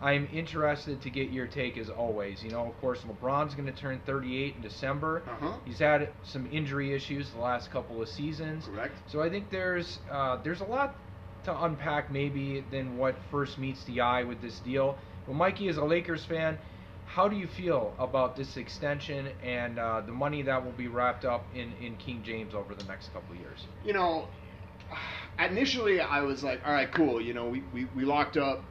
I'm interested to get your take as always. You know, of course, LeBron's going to turn 38 in December. Uh-huh. He's had some injury issues the last couple of seasons. Correct. So I think there's uh, there's a lot to unpack maybe than what first meets the eye with this deal. But Mikee, is a Lakers fan, how do you feel about this extension and uh, the money that will be wrapped up in, in King James over the next couple of years? You know, initially I was like, all right, cool. You know, we, we, we locked up,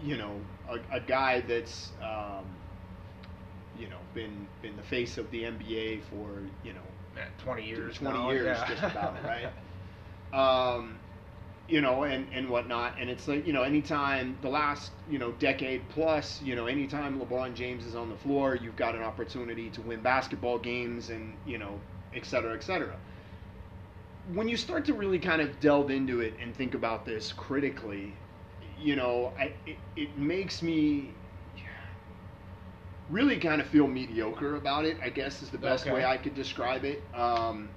you know, a, a guy that's, um, you know, been been the face of the NBA for you know Man, 20 years. 20 now, years yeah. just about, right? um, you know, and, and whatnot. And it's like, you know, anytime the last, you know, decade plus, you know, anytime LeBron James is on the floor, you've got an opportunity to win basketball games and, you know, et cetera, et cetera. When you start to really kind of delve into it and think about this critically, you know, I, it, it makes me really kind of feel mediocre about it. I guess is the best Okay. way I could describe it. Um,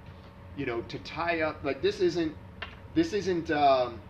you know, to tie up like this isn't this isn't um,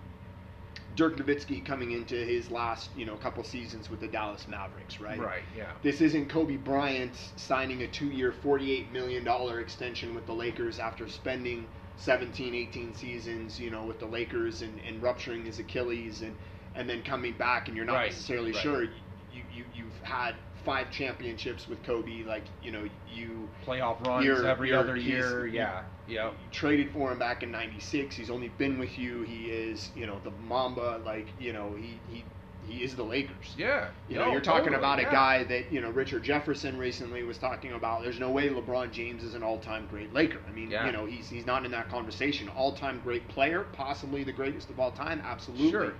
Dirk Nowitzki coming into his last you know couple seasons with the Dallas Mavericks, right? Right, yeah. This isn't Kobe Bryant signing a two-year, $48 million extension with the Lakers after spending 17, 18 seasons, you know, with the Lakers and, and rupturing his Achilles and, and then coming back and you're not Right, necessarily right. sure. You, you, you've had five championships with Kobe. Like, you know, you Playoff runs You're- every you're- other year. Yeah, yeah. you traded for him back in 96 he's only been with you he is you know the mamba like you know he he, he is the lakers Yeah. you know No, you're talking totally, about a yeah. guy that you know richard jefferson recently was talking about there's no way lebron james is an all-time great laker i mean Yeah. you know he's he's not in that conversation all-time great player possibly the greatest of all time absolutely Sure.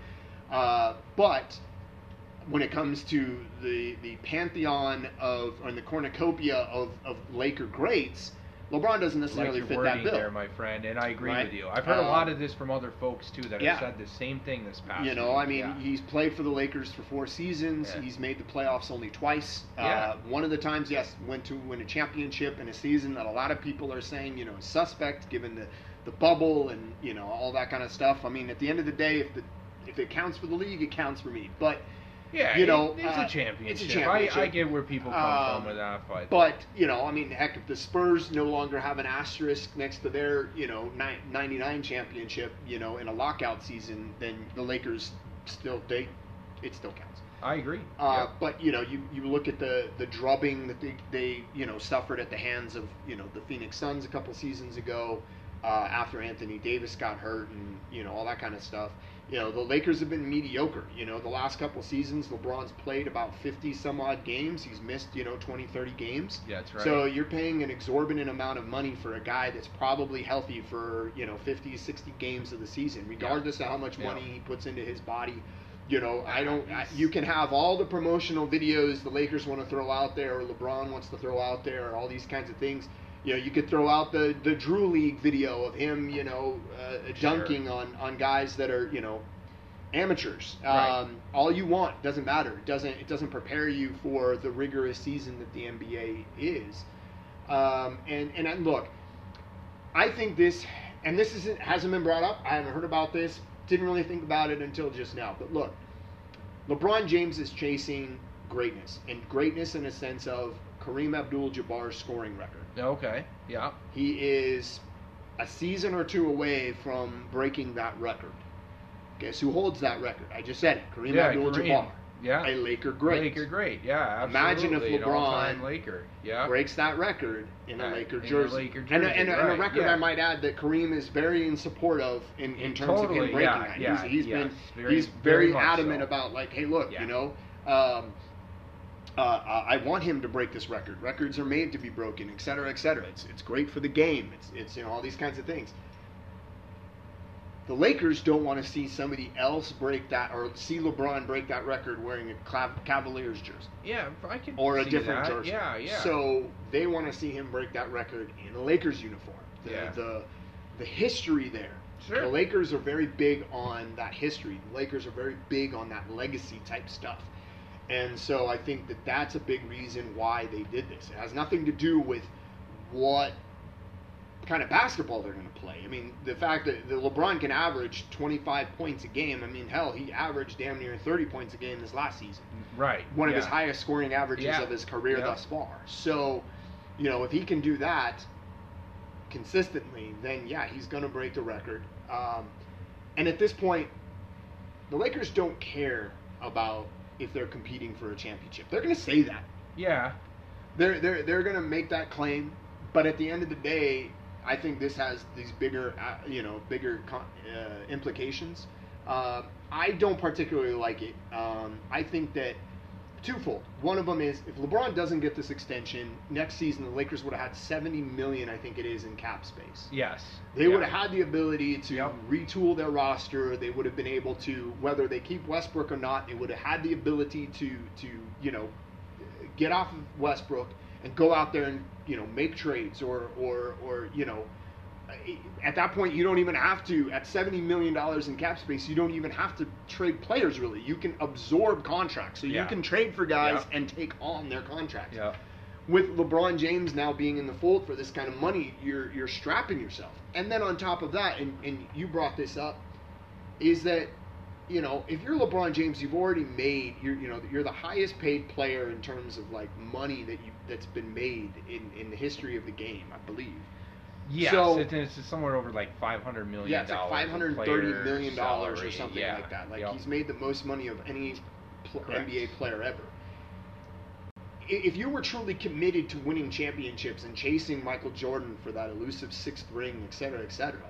Uh, but when it comes to the the pantheon of or the cornucopia of, of Laker greats, LeBron doesn't necessarily your fit that bill. there, my friend, and I agree Right? with you. I've heard a Um, lot of this from other folks too that yeah. have said the same thing this past. You know. I mean, yeah. he's played for the Lakers for four seasons. Yeah. He's made the playoffs only twice. Yeah. Uh, one of the times, yes, went to win a championship in a season that a lot of people are saying, you know, is suspect given the, the bubble and you know all that kind of stuff. I mean, at the end of the day, if the if it counts for the league, it counts for me. But yeah, you know, it- it's, uh, a championship. it's a championship. I, I get where people come Um, from with that, but But you know, I mean, heck, if the Spurs no longer have an asterisk next to their you know 99 championship, you know, in a lockout season, then the Lakers still they it still counts. I agree. Uh, Yeah. But you know, you, you look at the the drubbing that they, they you know suffered at the hands of you know the Phoenix Suns a couple seasons ago, uh, after Anthony Davis got hurt and you know all that kind of stuff. You know, the Lakers have been mediocre. You know, the last couple seasons, LeBron's played about 50 some odd games. He's missed you know 20, 30 games. Yeah, that's right. So you're paying an exorbitant amount of money for a guy that's probably healthy for, you know, 50, 60 games of the season, regardless of how much Yeah. money he puts into his body. You know, I don't. I, you can have all the promotional videos the Lakers want to throw out there, or LeBron wants to throw out there, or all these kinds of things. You know, you could throw out the the Drew League video of him, you know, uh, Sure. dunking on on guys that are, you know, amateurs. Right. Um, all you want doesn't matter. It doesn't it doesn't prepare you for the rigorous season that the NBA is. Um, and and look, I think this and this isn't hasn't been brought up. I haven't heard about this. Didn't really think about it until just now. But look, LeBron James is chasing greatness, and greatness in a sense of Kareem Abdul-Jabbar's scoring record. Okay. Yeah. He is a season or two away from breaking that record. Guess who holds that record? I just said it. Kareem yeah, Abdul-Jabbar, Yeah. a Laker great. Laker great. Yeah. Imagine if LeBron Laker. Yeah. breaks that record in a Right, Laker in a jersey. Laker And, a, and, a, and a record yeah. I might add that Kareem is very in support of in, in terms of him breaking yeah, that. yeah, he's he's yes, been very- he's very very, adamant so. about like, hey, look, you know, um, uh, I want him to break this record. Records are made to be broken, et cetera, et cetera. It's it's great for the game. It's it's you know all these kinds of things. The Lakers don't want to see somebody else break that or see LeBron break that record wearing a Cavaliers jersey Yeah, I can or a different that. jersey. Yeah, yeah. So they want to see him break that record in a Lakers uniform. The Yeah. the, the history there. Sure. The Lakers are very big on that history. The Lakers are very big on that legacy type stuff. And so I think that that's a big reason why they did this. It has nothing to do with what kind of basketball they're going to play. I mean, the fact that the LeBron can average 25 points a game. I mean, hell, he averaged damn near 30 points a game this last season right. one of his highest scoring averages Yeah. of his career Yeah. thus far. So, you know, if he can do that consistently, then yeah, he's going to break the record. Um, and at this point, the Lakers don't care about if they're competing for a championship. They're going to say that. Yeah. They're they're they're going to make that claim, but at the end of the day, I think this has these bigger, uh, you know, bigger con- uh, implications. Uh, I don't particularly like it. Um, I think that twofold. One of them is if LeBron doesn't get this extension next season, the Lakers would have had 70 million, I think it is, in cap space. Yes. They Yeah. would have had the ability to Yep. retool their roster. They would have been able to, whether they keep Westbrook or not, they would have had the ability to, to you know, get off of Westbrook and go out there and you know make trades or or or you know. At that point, you don't even have to. At seventy million dollars in cap space, you don't even have to trade players. Really, you can absorb contracts. So you can trade for guys Yep. and take on their contracts Yeah. with LeBron James now being in the fold for this kind of money, you're you're strapping yourself. And then on top of that, and, and you brought this up, is that you know if you're LeBron James, you've already made you're you know you're the highest paid player in terms of like money that you that's been made in in the history of the game, I believe. Yes, So- it- it's somewhere over like five hundred million. Yeah, it's like five hundred thirty million dollars or something yeah. like that. Like Yep. he's made the most money of any pl- NBA player ever. If you were truly committed to winning championships and chasing Michael Jordan for that elusive sixth ring, et cetera, et cetera,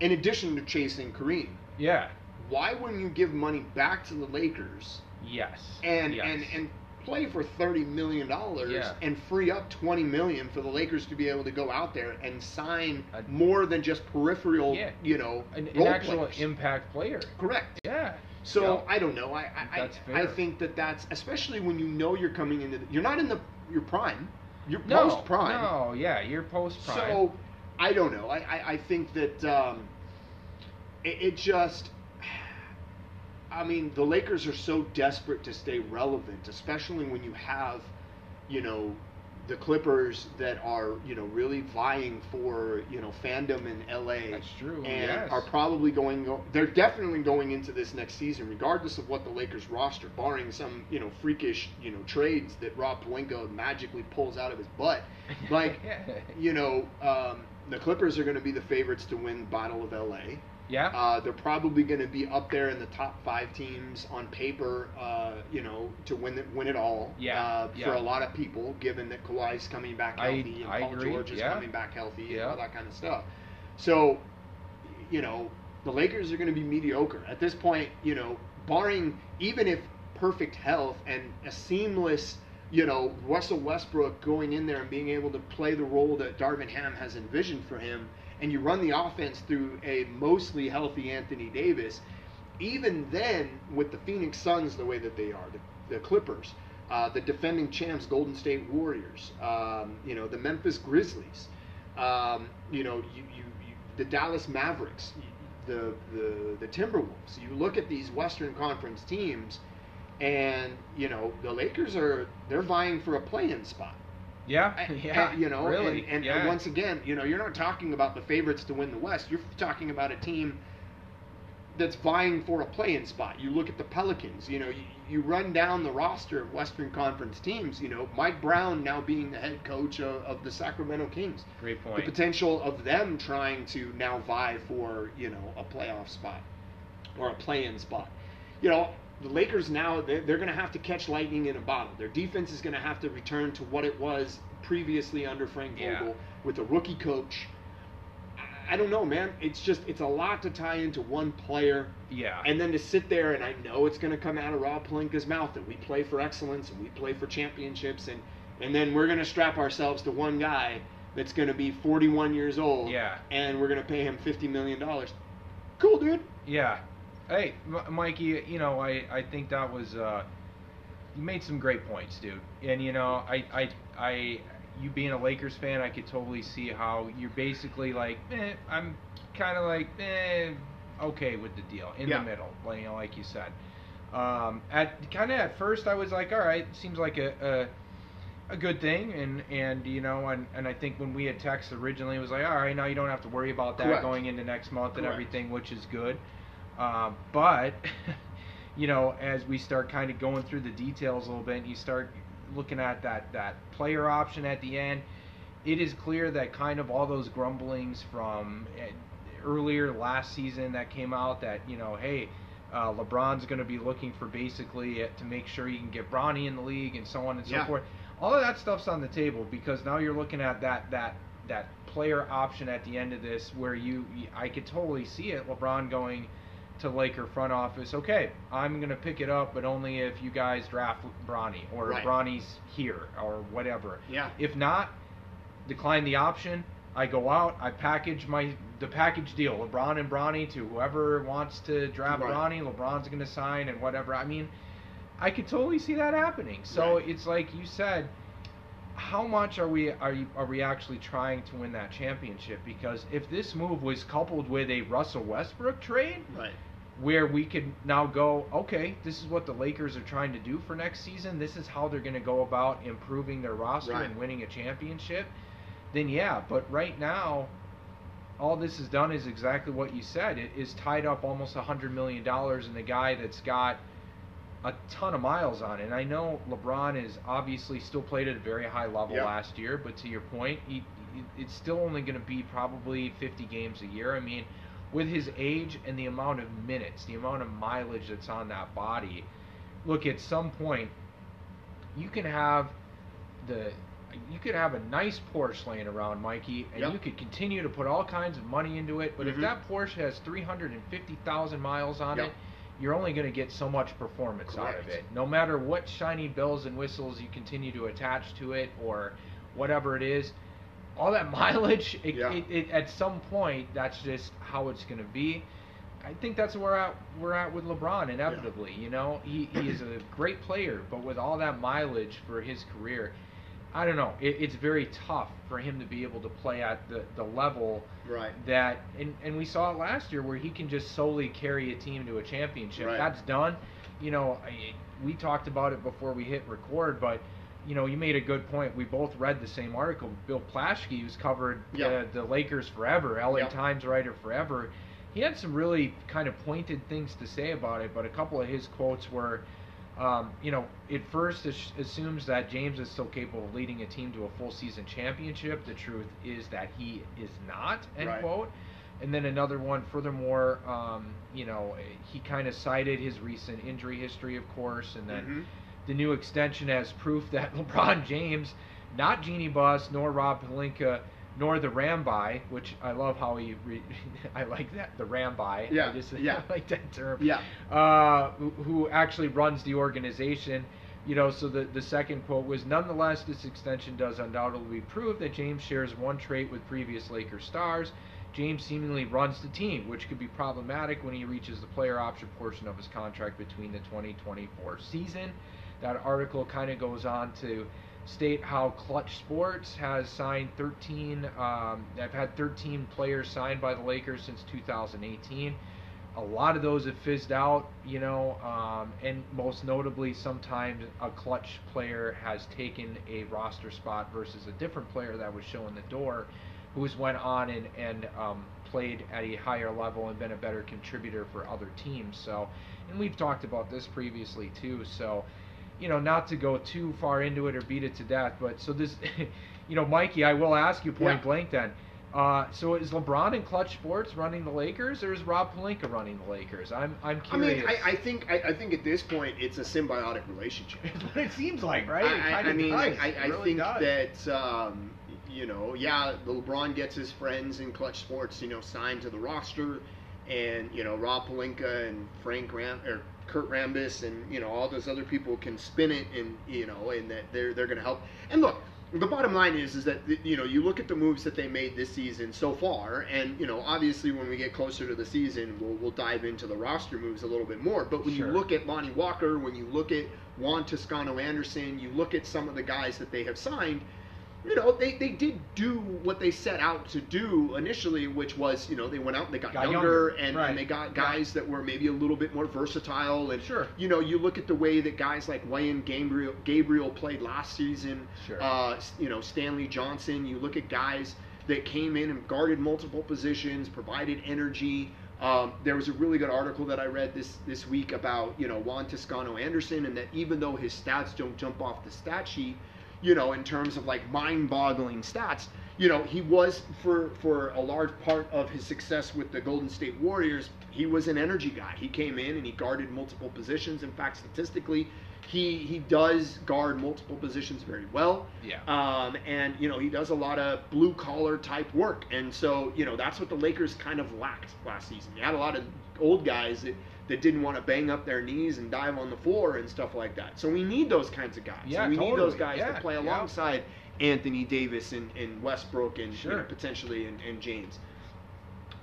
in addition to chasing Kareem, Yeah. why wouldn't you give money back to the Lakers Yes. and yes. and and play for thirty million dollars Yeah. and free up twenty million for the Lakers to be able to go out there and sign more than just peripheral, Yeah. you know, an, an actual players. impact player. Correct. Yeah. So Yeah. I don't know. I I, I think that that's especially when you know you're coming into the, you're not in the your prime, you're no, post prime. No, yeah, you're post prime. So I don't know. I I, I think that um, it, it just. I mean, the Lakers are so desperate to stay relevant, especially when you have, you know, the Clippers that are, you know, really vying for, you know, fandom in LA That's true. and yes. are probably going. They're definitely going into this next season, regardless of what the Lakers roster, barring some you know freakish you know trades that Rob Pelinka magically pulls out of his butt. Like you know, um, the Clippers are going to be the favorites to win Battle of LA. Yeah. Uh, they're probably going to be up there in the top five teams on paper, uh, you know, to win it, win it all. Yeah, Uh, yeah. For a lot of people, given that Kawhi's coming back I- healthy and I Paul agree, George is yeah. coming back healthy and all that kind of stuff. So, you know, the Lakers are going to be mediocre at this point. You know, barring even if perfect health and a seamless. You know, Russell Westbrook going in there and being able to play the role that Darvin Ham has envisioned for him, and you run the offense through a mostly healthy Anthony Davis, even then, with the Phoenix Suns the way that they are, the, the Clippers, uh, the defending champs Golden State Warriors, um, you know, the Memphis Grizzlies, um, you know, you, you, you, the Dallas Mavericks, the, the, the Timberwolves. You look at these Western Conference teams, and, you know, the Lakers are, they're vying for a play-in spot. Yeah. Yeah. and, you know, really. and, and, yeah. and once again, you know, you're not talking about the favorites to win the West. You're talking about a team that's vying for a play-in spot. You look at the Pelicans. You know, you, you run down the roster of Western Conference teams. You know, Mike Brown now being the head coach of, of the Sacramento Kings. Great point. The potential of them trying to now vie for you know a playoff spot or a play-in spot. You know, the Lakers now they're, they're going to have to catch lightning in a bottle. Their defense is going to have to return to what it was previously under Frank Yeah. Vogel with a rookie coach. I- don't know, man. It's just it's a lot to tie into one player, yeah. and then to sit there and I know it's going to come out of Rob Pelinka's mouth that we play for excellence and we play for championships, and and then we're going to strap ourselves to one guy that's going to be 41 years old, Yeah. and we're going to pay him 50 million dollars. Cool, dude. Yeah. Hey, M- Mikee, you know, I, I think that was, uh, you made some great points, dude. And, you know, I, I, I, you being a Lakers fan, I could totally see how you're basically like, eh, I'm kind of like, eh, okay with the deal, in Yeah. the middle, like, you know, like you said. Um, at kind of at first, I was like, all right, seems like a, a a good thing and and you know and, and I think when we had text originally it was like all right now you don't have to worry about that Correct. going into next month and Correct. everything which is good uh, but you know as we start kind of going through the details a little bit and you start looking at that that player option at the end it is clear that kind of all those grumblings from eh, earlier last season that came out that you know hey uh, LeBron's going to be looking for basically uh, to make sure he can get Bronny in the league and so on and so Yeah. forth. All of that stuff's on the table because now you're looking at that that that player option at the end of this where you I could totally see it LeBron going to Laker front office okay I'm going to pick it up but only if you guys draft Bronny or Right. Bronny's here or whatever Yeah. if not decline the option I go out I package my the package deal LeBron and Bronny to whoever wants to draft Right. Bronny LeBron's going to sign and whatever I mean I could totally see that happening so Right. it's like you said how much are we are you, are we actually trying to win that championship? Because if this move was coupled with a Russell Westbrook trade, Right. Where we could now go, okay, this is what the Lakers are trying to do for next season. This is how they're going to go about improving their roster Right. and winning a championship. Then yeah, but right now, all this has done is exactly what you said. It is tied up almost a hundred million dollars in the guy that's got a ton of miles on it. And I know LeBron is obviously still played at a very high level Yep. last year, but to your point, he, it's still only going to be probably 50 games a year. I mean, with his age and the amount of minutes, the amount of mileage that's on that body, look, at some point, you can have the you could have a nice Porsche laying around, Mikee, and Yep. you could continue to put all kinds of money into it. But Mhm. if that Porsche has 350,000 miles on Yep. it, you're only going to get so much performance out of it. No matter what shiny bells and whistles you continue to attach to it or whatever it is, all that mileage, it, Yeah. it, it, at some point, that's just how it's going to be. I think that's where we're at, we're at with LeBron inevitably. You know, he, he is a great player, but with all that mileage for his career, I don't know. It, it's very tough for him to be able to play at the, the level Right. that, and, and we saw it last year where he can just solely carry a team to a championship. Right. That's done. You know, I, we talked about it before we hit record, but you know, you made a good point. We both read the same article. Bill Plaschke, who's covered Yeah. the, the Lakers forever, LA Yeah. Times writer forever. He had some really kind of pointed things to say about it, but a couple of his quotes were, um, you know, it first as- assumes that James is still capable of leading a team to a full season championship. The truth is that he is not, end Right. quote. And then another one, furthermore, um, you know, he kind of cited his recent injury history, of course, and then Mhm. The new extension as proof that LeBron James, not Jeannie Buss, nor Rob Pelinka, nor the Rambi, which I love how he, re- I like that, the Rambi. Yeah, I just yeah. I like that term. Yeah. Uh, who, who actually runs the organization. You know, so the, the second quote was, nonetheless, this extension does undoubtedly prove that James shares one trait with previous Lakers stars. James seemingly runs the team, which could be problematic when he reaches the player option portion of his contract between the 2024 season. That article kind of goes on to state how Clutch Sports has signed 13. Um, they've had 13 players signed by the Lakers since 2018. A lot of those have fizzed out, you know, um, and most notably, sometimes a clutch player has taken a roster spot versus a different player that was showing the door, who's went on and, and um, played at a higher level and been a better contributor for other teams. So, and we've talked about this previously too. So, you know, not to go too far into it or beat it to death, but so this, you know, Mikee, I will ask you point Yeah. blank then. Uh, so is LeBron in Clutch Sports running the Lakers, or is Rob Pelinka running the Lakers? I'm I'm curious. I mean. I, I think I, I think at this point it's a symbiotic relationship. What it seems like, right? I, I, I mean, does. I, really think does. that um, you know, yeah, LeBron gets his friends in Clutch Sports, you know, signed to the roster, and you know, Rob Pelinka and Frank Ram or Kurt Rambis and you know all those other people can spin it, and you know, and that they're they're going to help. And look, the bottom line is is that you know you look at the moves that they made this season so far, and you know, obviously when we get closer to the season, we'll we'll dive into the roster moves a little bit more. But when Sure. you look at Lonnie Walker, when you look at Juan Toscano Anderson, you look at some of the guys that they have signed, you know, they, they did do what they set out to do initially, which was, you know, they went out and they got, Got younger, younger, and, right. and they got guys that were maybe a little bit more versatile. And, Sure. you know, you look at the way that guys like Wenyen Gabriel, Gabriel played last season, Sure. uh, you know, Stanley Johnson, you look at guys that came in and guarded multiple positions, provided energy. Um, there was a really good article that I read this this week about you know Juan Toscano Anderson, and that even though his stats don't jump off the stat sheet, you know, in terms of like mind-boggling stats, you know, he was for for a large part of his success with the Golden State Warriors, he was an energy guy. He came in and he guarded multiple positions. In fact, statistically, he he does guard multiple positions very well. Yeah. Um, and you know he does a lot of blue collar type work, and so you know that's what the Lakers kind of lacked last season. You had a lot of old guys that, that didn't want to bang up their knees and dive on the floor and stuff like that. So we need those kinds of guys. Yeah, we need those guys Yeah, to play yeah. alongside Anthony Davis and, and Westbrook and you know, potentially and, and James.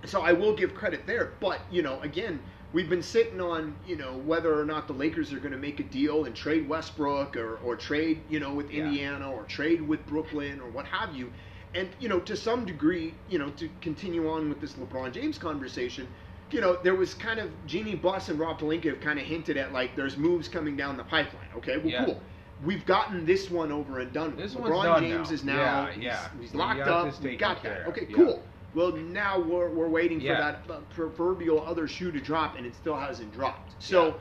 So I will give credit there, but you know, again, we've been sitting on you know whether or not the Lakers are going to make a deal and trade Westbrook or or trade you know with Yeah. Indiana or trade with Brooklyn or what have you, and you know to some degree, you know to continue on with this LeBron James conversation. You know, there was kind of Jeannie Buss and Rob Pelinka have kind of hinted at like there's moves coming down the pipeline. Okay, well, Yeah. cool. We've gotten this one over and done with. This LeBron one's done James now. is now Yeah, he's, yeah. he's locked up. We got that. Okay, Yeah. cool. Well, now we're, we're waiting for that uh, proverbial other shoe to drop, and it still hasn't dropped. So,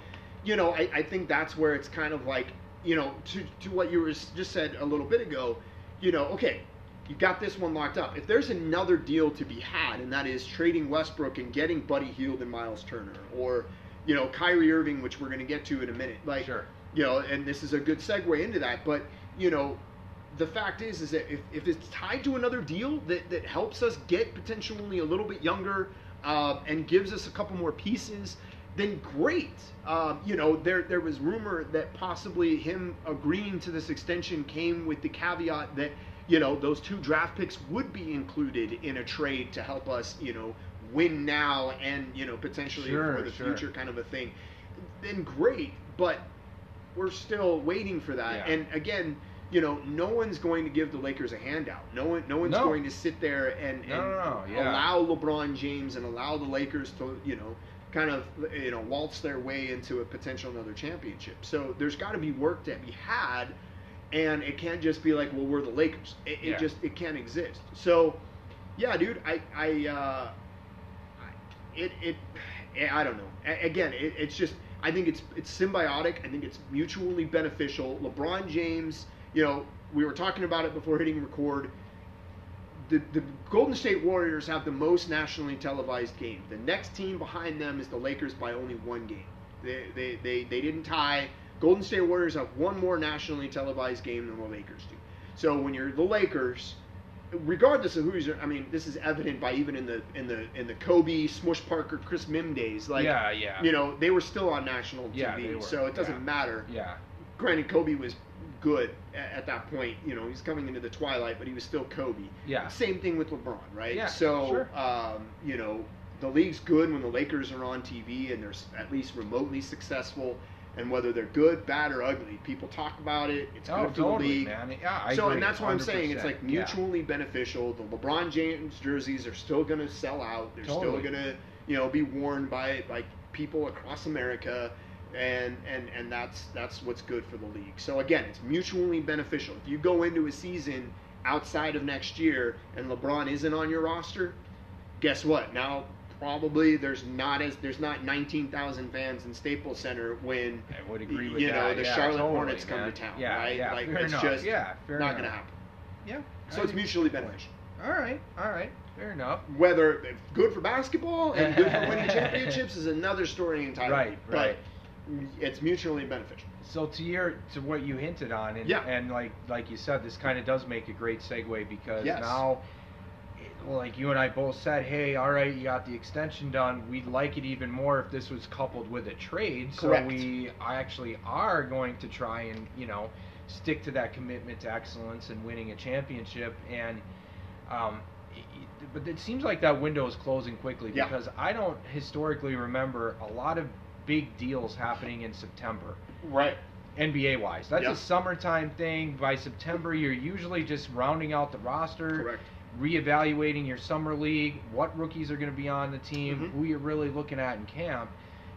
you know, I, I think that's where it's kind of like, you know, to, to what you were just said a little bit ago, you know, okay, you got this one locked up. If there's another deal to be had, and that is trading Westbrook and getting Buddy Hield and Miles Turner, or, you know, Kyrie Irving, which we're going to get to in a minute, like, Sure. you know, and this is a good segue into that. But you know, the fact is, is that if, if it's tied to another deal that, that helps us get potentially a little bit younger uh, and gives us a couple more pieces, then great. Um, you know, there there was rumor that possibly him agreeing to this extension came with the caveat that you know those two draft picks would be included in a trade to help us, you know, win now and you know potentially Sure, for the sure. future kind of a thing. Then great, but we're still waiting for that. Yeah. And again, you know, no one's going to give the Lakers a handout. No one, no one's No. going to sit there and, and No, no, yeah. allow LeBron James and allow the Lakers to, you know, kind of, you know, waltz their way into a potential another championship. So there's got to be work to be had, and it can't just be like, well, we're the Lakers. It, it Yeah. just it can't exist. So, yeah, dude, I, I, uh, it, it, I don't know. A- Again, it, it's just I think it's it's symbiotic. I think it's mutually beneficial. LeBron James, you know, we were talking about it before hitting record. The, the Golden State Warriors have the most nationally televised game. The next team behind them is the Lakers by only one game. They, they, they, they didn't tie. Golden State Warriors have one more nationally televised game than the Lakers do. So when you're the Lakers, regardless of who's, I mean, this is evident by even in the in the in the Kobe, Smush Parker, Chris Mihm days. Like, yeah, yeah. you know, they were still on national TV, Yeah, they were, so it doesn't yeah. matter. yeah. Granted, Kobe was good at, at that point. You know, he's coming into the twilight, but he was still Kobe. Yeah. Same thing with LeBron, right? Yeah, So, sure. um, you know, the league's good when the Lakers are on TV and they're at least remotely successful. And whether they're good, bad, or ugly, people talk about it. It's Oh, good for the league. man. Yeah, I so, agree, and that's what I'm saying. It's 100%. like Yeah. mutually beneficial. The LeBron James jerseys are still going to sell out. They're still going to, you know, be worn by by people across America, and and and that's that's what's good for the league. So again, it's mutually beneficial. If you go into a season outside of next year and LeBron isn't on your roster, guess what? Now probably there's not as there's not 19,000 fans in Staples Center when I would agree with you that. know the yeah, Charlotte totally, Hornets come man. to town, yeah, right? Yeah, like it's enough. just yeah, fair not enough. going to happen. Yeah. So I it's mutually that's the point. beneficial. All right, all right, fair enough. Whether good for basketball and good for winning championships is another story entirely. Right, right. But it's mutually beneficial. So to your to what you hinted on, and Yeah. and like like you said, this kind of does make a great segue because Yes. now, like you and I both said, hey, all right, you got the extension done. We'd like it even more if this was coupled with a trade. Correct. So we actually are going to try and you know stick to that commitment to excellence and winning a championship and. Um, but it seems like that window is closing quickly Yeah. because I don't historically remember a lot of big deals happening in September. Right. NBA wise. That's Yeah. a summertime thing. By September, you're usually just rounding out the roster, Correct. Reevaluating your summer league, what rookies are going to be on the team, Mhm. who you're really looking at in camp.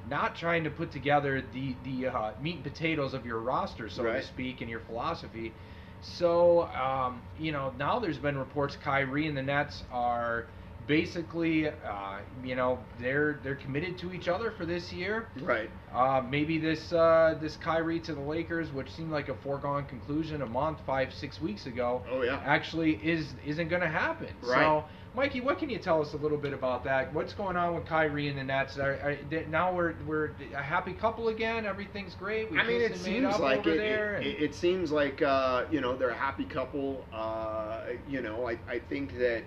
Not trying to put together the the uh, meat and potatoes of your roster, so to speak, and your philosophy. So um, you know now there's been reports Kyrie and the Nets are basically uh, you know they're they're committed to each other for this year. Right. Uh, maybe this uh, this Kyrie to the Lakers, which seemed like a foregone conclusion a month, five, six weeks ago, Oh yeah. actually is isn't going to happen. Right. So Mikee, what can you tell us a little bit about that? What's going on with Kyrie and the Nets? Are, are, now we're we're a happy couple again. Everything's great. We I mean, it kissed and made seems like it, there. it, and- it, it seems like uh, you know they're a happy couple. Uh, you know, I, I think that.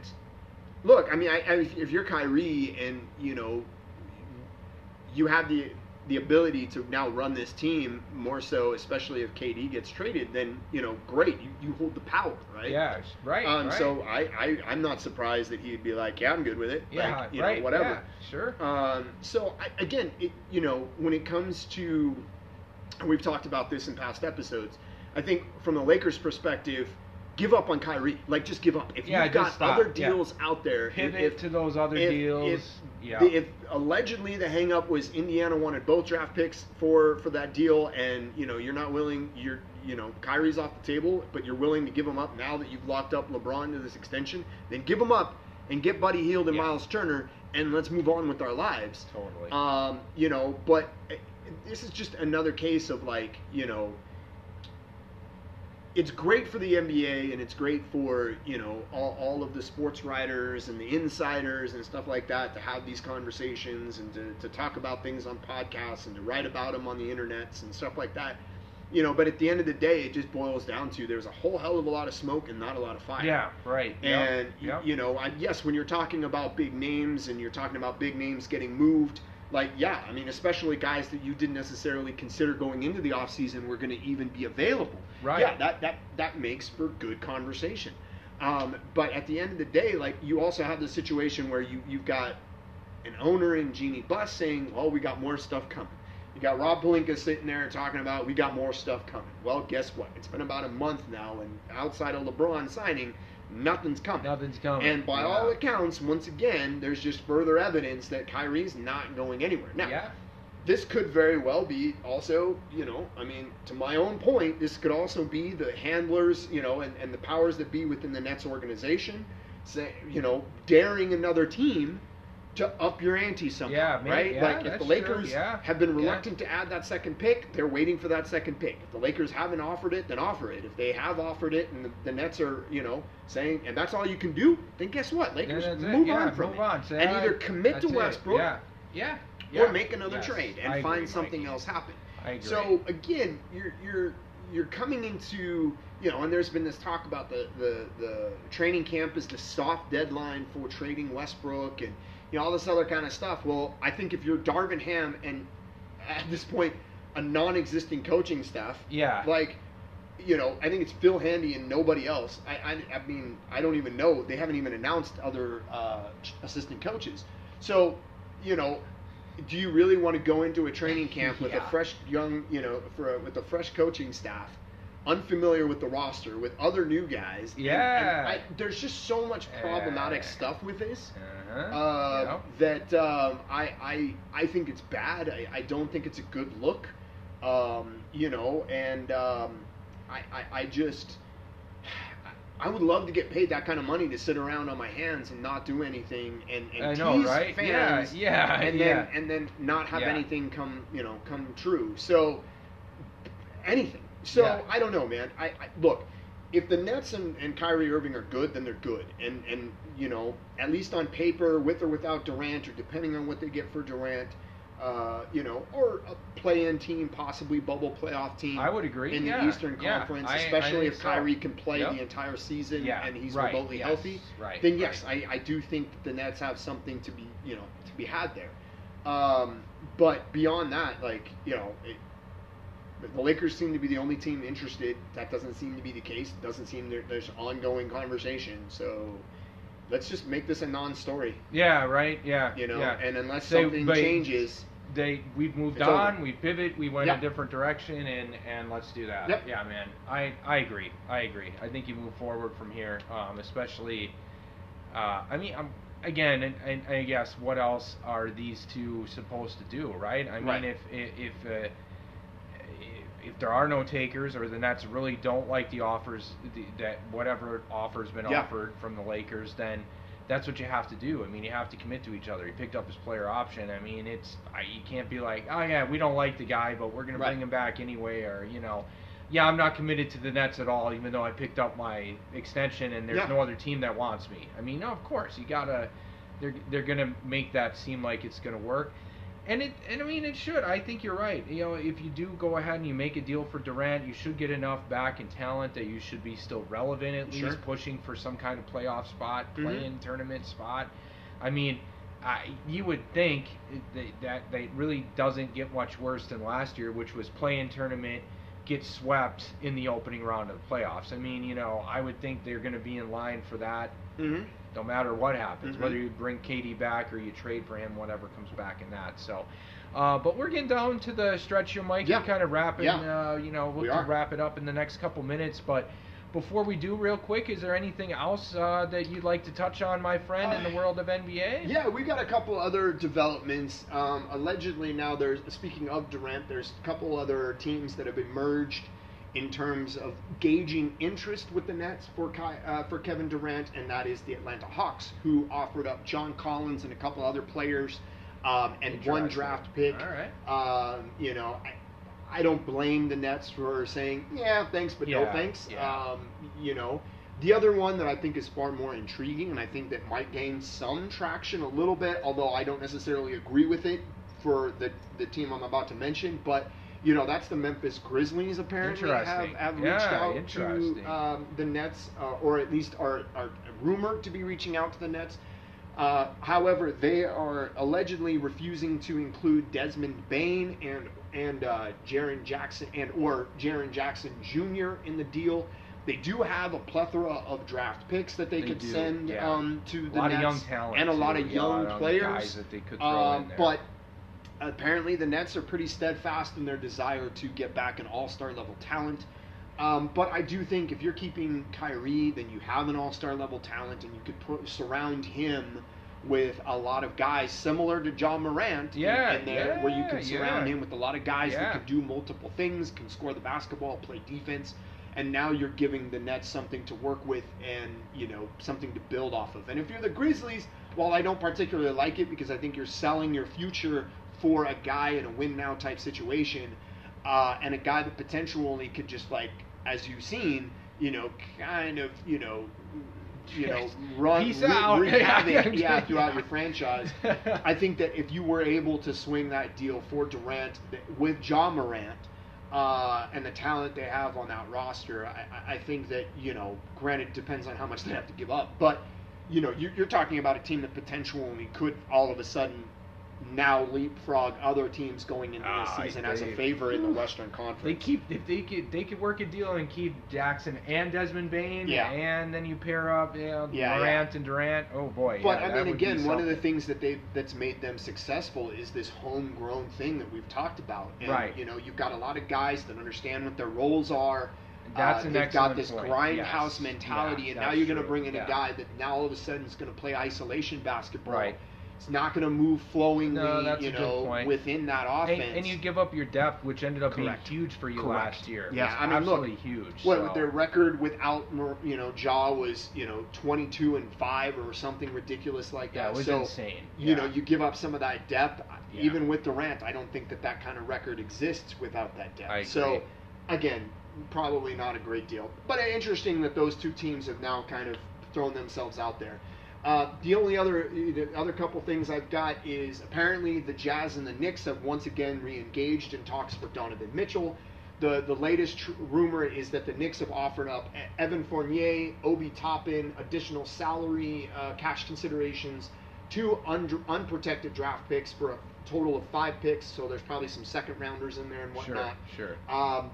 Look, I mean, I, I, if you're Kyrie and you know, you have the the ability to now run this team more so, especially if KD gets traded, then you know, great, you, you hold the power, right? yeah, right. Um, right. So I, I I'm not surprised that he'd be like, yeah, I'm good with it. yeah, like, you right. know, whatever. Yeah, sure. Um, so I, again, it, you know, when it comes to, we've talked about this in past episodes. I think from the Lakers' perspective, give up on Kyrie. Like, just give up. If Yeah, you've got stop. other Yeah. deals out there, Pivot if, to those other if, deals. If, yeah. the, if allegedly the hangup was Indiana wanted both draft picks for for that deal, and you know you're not willing, you're you know Kyrie's off the table, but you're willing to give him up now that you've locked up LeBron to this extension, then give him up and get Buddy Hield and Yeah. Miles Turner, and let's move on with our lives. totally. Um, you know, but uh, this is just another case of like, you know, it's great for the NBA and it's great for, you know, all, all of the sports writers and the insiders and stuff like that to have these conversations and to, to talk about things on podcasts and to write about them on the internets and stuff like that. You know, but at the end of the day, it just boils down to there's a whole hell of a lot of smoke and not a lot of fire. yeah, right. Yep, And y- yep. you know, I, yes, when you're talking about big names and you're talking about big names getting moved, like yeah, I mean, especially guys that you didn't necessarily consider going into the offseason were going to even be available. Right. Yeah, that that that makes for good conversation. Um, but at the end of the day, like you also have the situation where you you've got an owner in Jeannie Buss saying, "Oh, we got more stuff coming." You got Rob Pelinka sitting there talking about we got more stuff coming. Well, guess what? It's been about a month now, and outside of LeBron signing, nothing's coming. Nothing's coming. And by yeah. all accounts, once again, there's just further evidence that Kyrie's not going anywhere. Now, yeah, this could very well be also, you know, I mean, to my own point, this could also be the handlers, you know, and, and the powers that be within the Nets organization, say, you know, daring another team to up your ante somehow, Yeah, maybe- right? yeah, like if the true, Lakers yeah, have been reluctant to add that second pick, they're waiting for that second pick. If the Lakers haven't offered it, then offer it. If they have offered it and the, the Nets are, you know, saying, and that's all you can do, then guess what? Lakers move on from move it. on. Say, and either commit to that's it." Westbrook Yeah, yeah, or make another Yes, trade and I agree, find something Mikee. else happen. I agree. So again, you're you're you're coming into you know, and there's been this talk about the the the training camp is the soft deadline for trading Westbrook and you know all this other kind of stuff. Well, I think if you're Darvin Ham and at this point a non-existing coaching staff, yeah, like you know, I think it's Phil Handy and nobody else. I, I, I mean, I don't even know. They haven't even announced other uh, assistant coaches. So, you know, do you really want to go into a training camp with Yeah. a fresh young, you know, for a, with a fresh coaching staff, unfamiliar with the roster, with other new guys? Yeah. and I, there's just so much problematic stuff with this. Uh, that um, I, I I think it's bad. I, I don't think it's a good look. Um, you know, and um, I, I I just I would love to get paid that kind of money to sit around on my hands and not do anything and, and I know, tease right? fans. Yeah, yeah, and yeah. then and then not have Yeah. anything come you know come true. So anything. So Yeah. I don't know, man. I, I look if the Nets and, and Kyrie Irving are good, then they're good. And and you know, at least on paper, with or without Durant, or depending on what they get for Durant, uh, you know, or a play-in team, possibly bubble playoff team. I would agree. in yeah, the Eastern yeah. Conference, I- I especially think if so. Kyrie can play Yep. the entire season Yeah, and he's right, remotely yes, healthy. right, Then yes, right. I, I do think the Nets have something to be you know to be had there. Um, but beyond that, like you know, it, the Lakers seem to be the only team interested. That doesn't seem to be the case. It doesn't seem there, there's ongoing conversation. So let's just make this a non-story, Yeah, right. Yeah, you know. Yeah. And unless Say, something changes, they we've moved on, over. we pivot, we went Yeah. a different direction, and and let's do that. Yep. Yeah, man. I I agree. I agree. I think you move forward from here, um, especially. Uh, I mean, um, again, and, and I guess what else are these two supposed to do, right? I mean, Right. if if if, uh, if there are no takers, or the Nets really don't like the offers the, that whatever offer's been Yeah. offered from the Lakers, then that's what you have to do. I mean, you have to commit to each other. He picked up his player option. I mean, it's I, you can't be like, oh yeah, we don't like the guy, but we're gonna Right. bring him back anyway, or you know, yeah, I'm not committed to the Nets at all, even though I picked up my extension and there's Yeah. no other team that wants me. I mean, no, of course you gotta. They're they're gonna make that seem like it's gonna work, and it and I mean it should. I think you're right. You know, if you do go ahead and you make a deal for Durant, you should get enough back in talent that you should be still relevant at Sure. least, pushing for some kind of playoff spot, Mhm. play-in tournament spot. I mean. I, you would think that, that that really doesn't get much worse than last year, which was play-in tournament, get swept in the opening round of the playoffs. I mean, you know, I would think they're going to be in line for that Mm-hmm. No matter what happens, Mhm. whether you bring KD back or you trade for him, whatever comes back in that. So, uh, but we're getting down to the stretch here, Mike. Yeah. and kind of wrapping. Yeah. Uh, you know, we'll We wrap it up in the next couple minutes, but. Before we do, real quick, is there anything else uh, that you'd like to touch on, my friend, in the world of NBA? Yeah, we got a couple other developments. Um, allegedly, now there's speaking of Durant, there's a couple other teams that have been merged in terms of gauging interest with the Nets for uh, for Kevin Durant, and that is the Atlanta Hawks, who offered up John Collins and a couple other players, um, and one draft pick. All right. Um, you know, I, I don't blame the Nets for saying, yeah, thanks, but no thanks. yeah. Um, you know, the other one that I think is far more intriguing, and I think that might gain some traction a little bit, although I don't necessarily agree with it for the the team I'm about to mention, but. You know that's the Memphis Grizzlies apparently have, have reached Yeah, out to um, the Nets, uh, or at least are, are rumored to be reaching out to the Nets. Uh, however, they are allegedly refusing to include Desmond Bane and and uh, Jaren Jackson and or Jaren Jackson Jr. in the deal. They do have a plethora of draft picks that they, They could do, send yeah. um, to A the lot Nets of young talent and a lot of young a lot of players. guys that they could throw in there. but apparently, the Nets are pretty steadfast in their desire to get back an All-Star level talent. Um, but I do think if you're keeping Kyrie, then you have an All-Star level talent, and you could put, surround him with a lot of guys similar to Ja Morant. in- Yeah, in there, where you can surround yeah. him with a lot of guys Yeah. that can do multiple things, can score the basketball, play defense. And now you're giving the Nets something to work with and, you know, something to build off of. And if you're the Grizzlies, while I don't particularly like it because I think you're selling your future for a guy in a win now type situation, uh, and a guy that potentially could just like, as you've seen, you know, kind of, you know, you know, run Peace wreak- out. havoc, Yeah. yeah, throughout your franchise. I think that if you were able to swing that deal for Durant with Ja Morant uh, and the talent they have on that roster, I, I- I think that you know, granted, depends on how much they have to give up, but you know, you're, you're talking about a team that potentially could all of a sudden now leapfrog other teams going into Ah, the season as a they- favorite in the Western Conference. They keep if they could they could work a deal and keep Jackson and Desmond Bane, Yeah. and then you pair up you know, Yeah, Morant and Durant. Oh boy! But yeah, I mean, again, one of the things that they that's made them successful is this homegrown thing that we've talked about. And, Right. You know, you've got a lot of guys that understand what their roles are. That's uh, an they've got this point. grindhouse Yes. mentality, Yeah, and now you're going to bring in Yeah. a guy that now all of a sudden is going to play isolation basketball. Right. It's not going to move flowingly, No, you know, within that offense. and you give up your depth, which ended up Correct. being huge for you Correct. last year. Yeah, I mean, look, absolutely huge. What so. their record without you know Ja was you know 22 and five or something ridiculous like yeah, that. it was so insane. you yeah. know you give up some of that depth. Uh, yeah. Even with Durant, I don't think that that kind of record exists without that depth. So again, probably not a great deal, but interesting that those two teams have now kind of thrown themselves out there. Uh, the only other the other couple things I've got is apparently the Jazz and the Knicks have once again re-engaged in talks for Donovan Mitchell. The the latest tr- rumor is that the Knicks have offered up Evan Fournier, Obi Toppin, additional salary uh, cash considerations, two un- unprotected draft picks for a total of five picks. So there's probably some second rounders in there and sure, whatnot. sure. Um,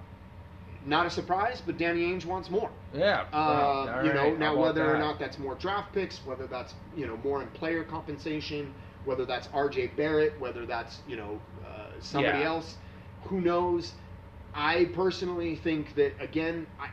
not a surprise, but Danny Ainge wants more. Yeah. Uh, all you know, now whether or not that's more draft picks, whether that's you know more in player compensation, whether that's R.J. Barrett, whether that's you know uh, somebody Yeah. else, who knows? I personally think that again, I,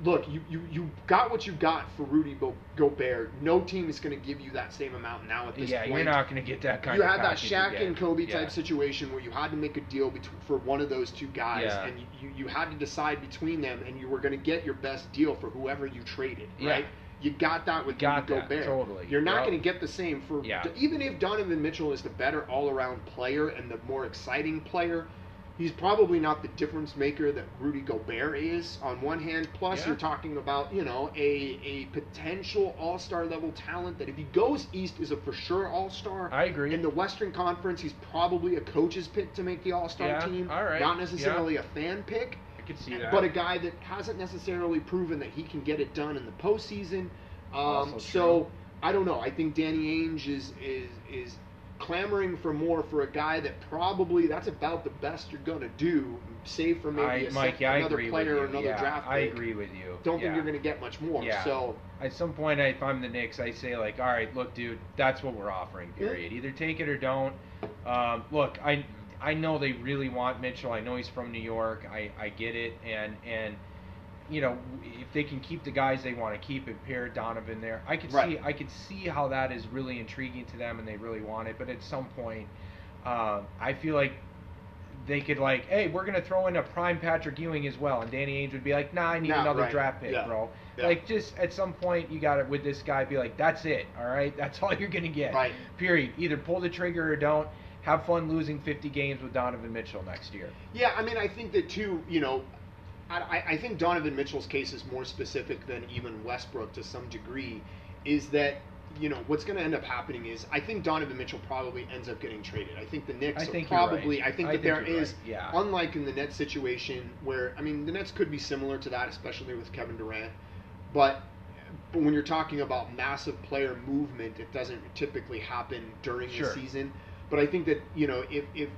look, you, you you got what you got for Rudy Go- Gobert. No team is going to give you that same amount now at this yeah, point. you're not going to get that kind You of You had that Shaq again. and Kobe Yeah. type situation where you had to make a deal between, for one of those two guys, Yeah. and you, you, had to decide between them, and you were going to get your best deal for whoever you traded, Yeah. right? You got that with Got Rudy that, Gobert. totally. You're not Yep. going to get the same for Yeah. even if Donovan Mitchell is the better all-around player and the more exciting player. He's probably not the difference maker that Rudy Gobert is on one hand. Plus, Yeah. you're talking about you know a a potential All Star level talent that if he goes East is a for sure All Star. I agree. In the Western Conference, he's probably a coach's pick to make the All Star Yeah, team. all right, Not necessarily a fan pick. I could see that. But a guy that hasn't necessarily proven that he can get it done in the postseason. Um, so true. I don't know. I think Danny Ainge is is is clamoring for more for a guy that probably that's about the best you're gonna do, save for maybe I, a Mike, yeah, another player or another yeah, draft I agree with you. Don't yeah. think you're gonna get much more. Yeah. So At some point, if I'm the Knicks, I say like, all right, look, dude, that's what we're offering. Period. Either take it or don't. Um, look, I I know they really want Mitchell. I know he's from New York. I, I get it, and and you know if they can keep the guys they want to keep and pair Donovan there, I could Right. see I could see how that is really intriguing to them, and they really want it. But at some point, uh, I feel like they could like, hey, we're gonna throw in a prime Patrick Ewing as well, and Danny Ainge would be like, nah, I need another right. draft pick, Yeah. bro. Yeah. Like just at some point you got to with this guy be like, that's it, all right, that's all you're gonna get. Right. Period. Either pull the trigger or don't. Have fun losing 50 games with Donovan Mitchell next year. Yeah, I mean, I think that too. You know, I, I- I think Donovan Mitchell's case is more specific than even Westbrook to some degree. Is that you know what's going to end up happening is I think Donovan Mitchell probably ends up getting traded. I think the Knicks I think you're right. probably. I think I that think there right, yeah. unlike in the Nets situation where I mean the Nets could be similar to that, especially with Kevin Durant, but. But when you're talking about massive player movement, it doesn't typically happen during Sure. the season. But I think that you know if, if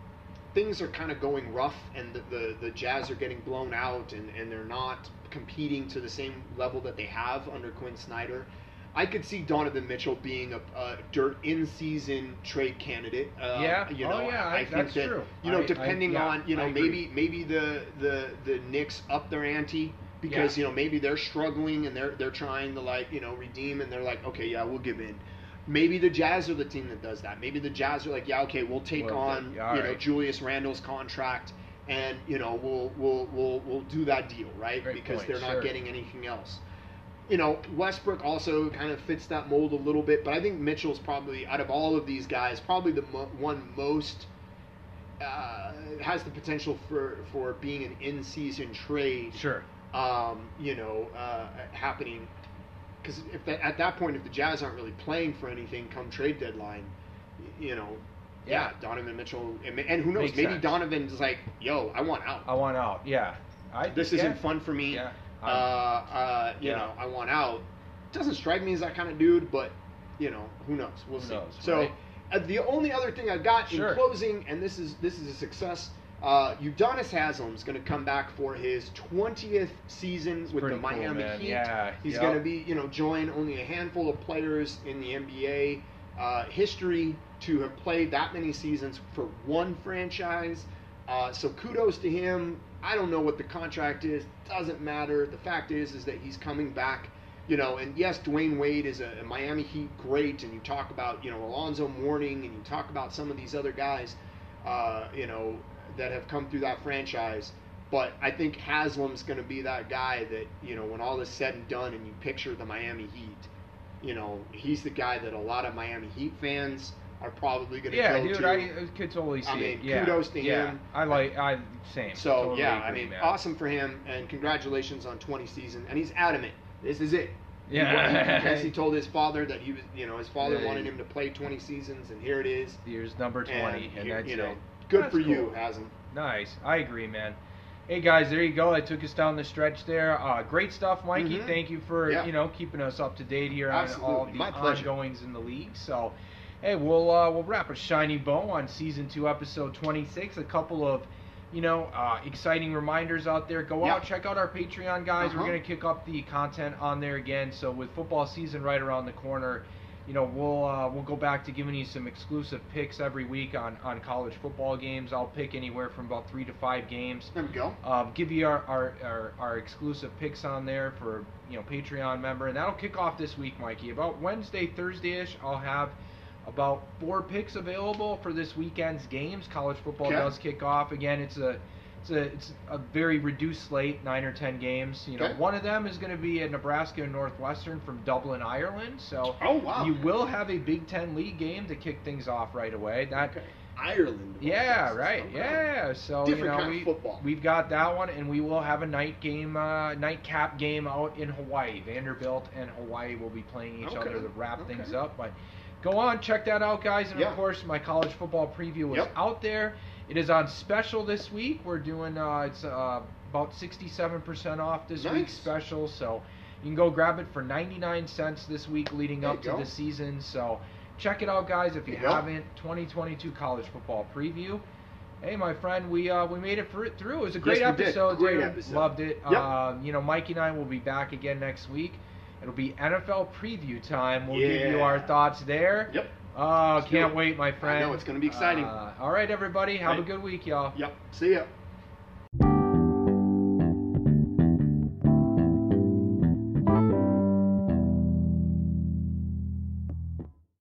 things are kind of going rough and the, the, the Jazz are getting blown out and, and they're not competing to the same level that they have under Quin Snyder, I could see Donovan Mitchell being a, a dirt in season trade candidate. Uh, Yeah. you Oh, know, yeah, I, I- think that's that true. you know I- I- depending yeah, on you know maybe maybe the the the Knicks up their ante because Yeah. you know maybe they're struggling and they're they're trying to like you know redeem and they're like okay yeah we'll give in. Maybe the Jazz are the team that does that. Maybe the Jazz are like, yeah, okay, we'll take Well, on yeah, you know. Julius Randle's contract, and you know we'll we'll we'll we'll do that deal, right? Great because point, they're not sure. getting anything else. You know, Westbrook also kind of fits that mold a little bit, but I think Mitchell's probably out of all of these guys, probably the mo- one most uh, has the potential for for being an in-season trade Sure. um, you know, uh, happening. Because if that, at that point, if the Jazz aren't really playing for anything come trade deadline, you know, yeah, Yeah. Donovan Mitchell, and, and who knows, Makes maybe sense. Donovan's like, yo, I want out. I want out. Yeah. I, this yeah. isn't fun for me. Yeah. Uh, uh, you Yeah. know, I want out. Doesn't strike me as that kind of dude, but you know, who knows? We'll Who see. knows, so, right? uh, the only other thing I've got Sure. in closing, and this is this is a success. Uh, Udonis Haslem is going to come back for his 20th season with pretty the Miami man. Heat. Yeah, He's yep. going to be, you know, join only a handful of players in the NBA uh, history to have played that many seasons for one franchise. Uh, so kudos to him. I don't know what the contract is. Doesn't matter. The fact is, is that he's coming back. You know, and yes, Dwyane Wade is a, a Miami Heat great, and you talk about you know Alonzo Mourning, and you talk about some of these other guys, uh, you know, that have come through that franchise. But I think Haslem's going to be that guy that you know when all is said and done, and you picture the Miami Heat, you know, he's the guy that a lot of Miami Heat fans are probably going to Yeah, go dude, to. I uh, could totally see I mean, it. Yeah. kudos to yeah. him. I like. I same. So Totally yeah, I mean, man. awesome for him, and congratulations on 20 season. And he's adamant, this is it. Yeah. He, he told his father that he was, you know, his father Yeah. wanted him to play 20 seasons, and here it is. Here's number 20, And, and, you, that's you know, it. Good That's for you, cool. Haslem. Nice. I agree, man. Hey guys, there you go. I took us down the stretch there. Uh, great stuff, Mikee. Mhm. Thank you for Yeah. you know keeping us up to date here on all Absolutely. the My pleasure. ongoings in the league. So, hey, we'll uh, we'll wrap a shiny bow on season two, episode twenty six. A couple of you know uh, exciting reminders out there. Go Yeah. out, check out our Patreon, guys. Uh-huh. We're gonna kick up the content on there again. So with football season right around the corner. You know we'll uh, we'll go back to giving you some exclusive picks every week on, on college football games. I'll pick anywhere from about three to five games There we go. um, give you our, our, our, our exclusive picks on there for you know Patreon member, and that'll kick off this week, Mikee. About Wednesday, Thursday-ish, I'll have about four picks available for this weekend's games. College football Okay. does kick off again. It's a it's a it's a very reduced slate, nine or ten games. You know, Okay. one of them is going to be at Nebraska and Northwestern from Dublin, Ireland. So Oh, wow. you will have a Big Ten league game to kick things off right away. That Okay. Ireland. yeah, right. Okay. Yeah. So Different you know we football. we've got that one, and we will have a night game, uh, nightcap game out in Hawaii. Vanderbilt and Hawaii will be playing each Okay, other to wrap okay. things up. But go on, check that out, guys. And Yeah. of course, my college football preview is Yep. out there. It is on special this week. We're doing uh, it's uh, about sixty-seven percent off this Nice. week's special. So you can go grab it for ninety-nine cents this week, leading There up to go. the season. So check it out, guys. If you There haven't, 2022 college football preview. Hey, my friend, we uh, we made it through. through. It was a great Yes, episode. Great dude. episode. Loved it. Yep. Um, you know, Mikee and I will be back again next week. It'll be NFL preview time. We'll give you our thoughts there. Yep. Oh, can't wait, my friend. know, it's gonna be exciting. Uh, all right, everybody. Have a good week, y'all. Yep. See ya.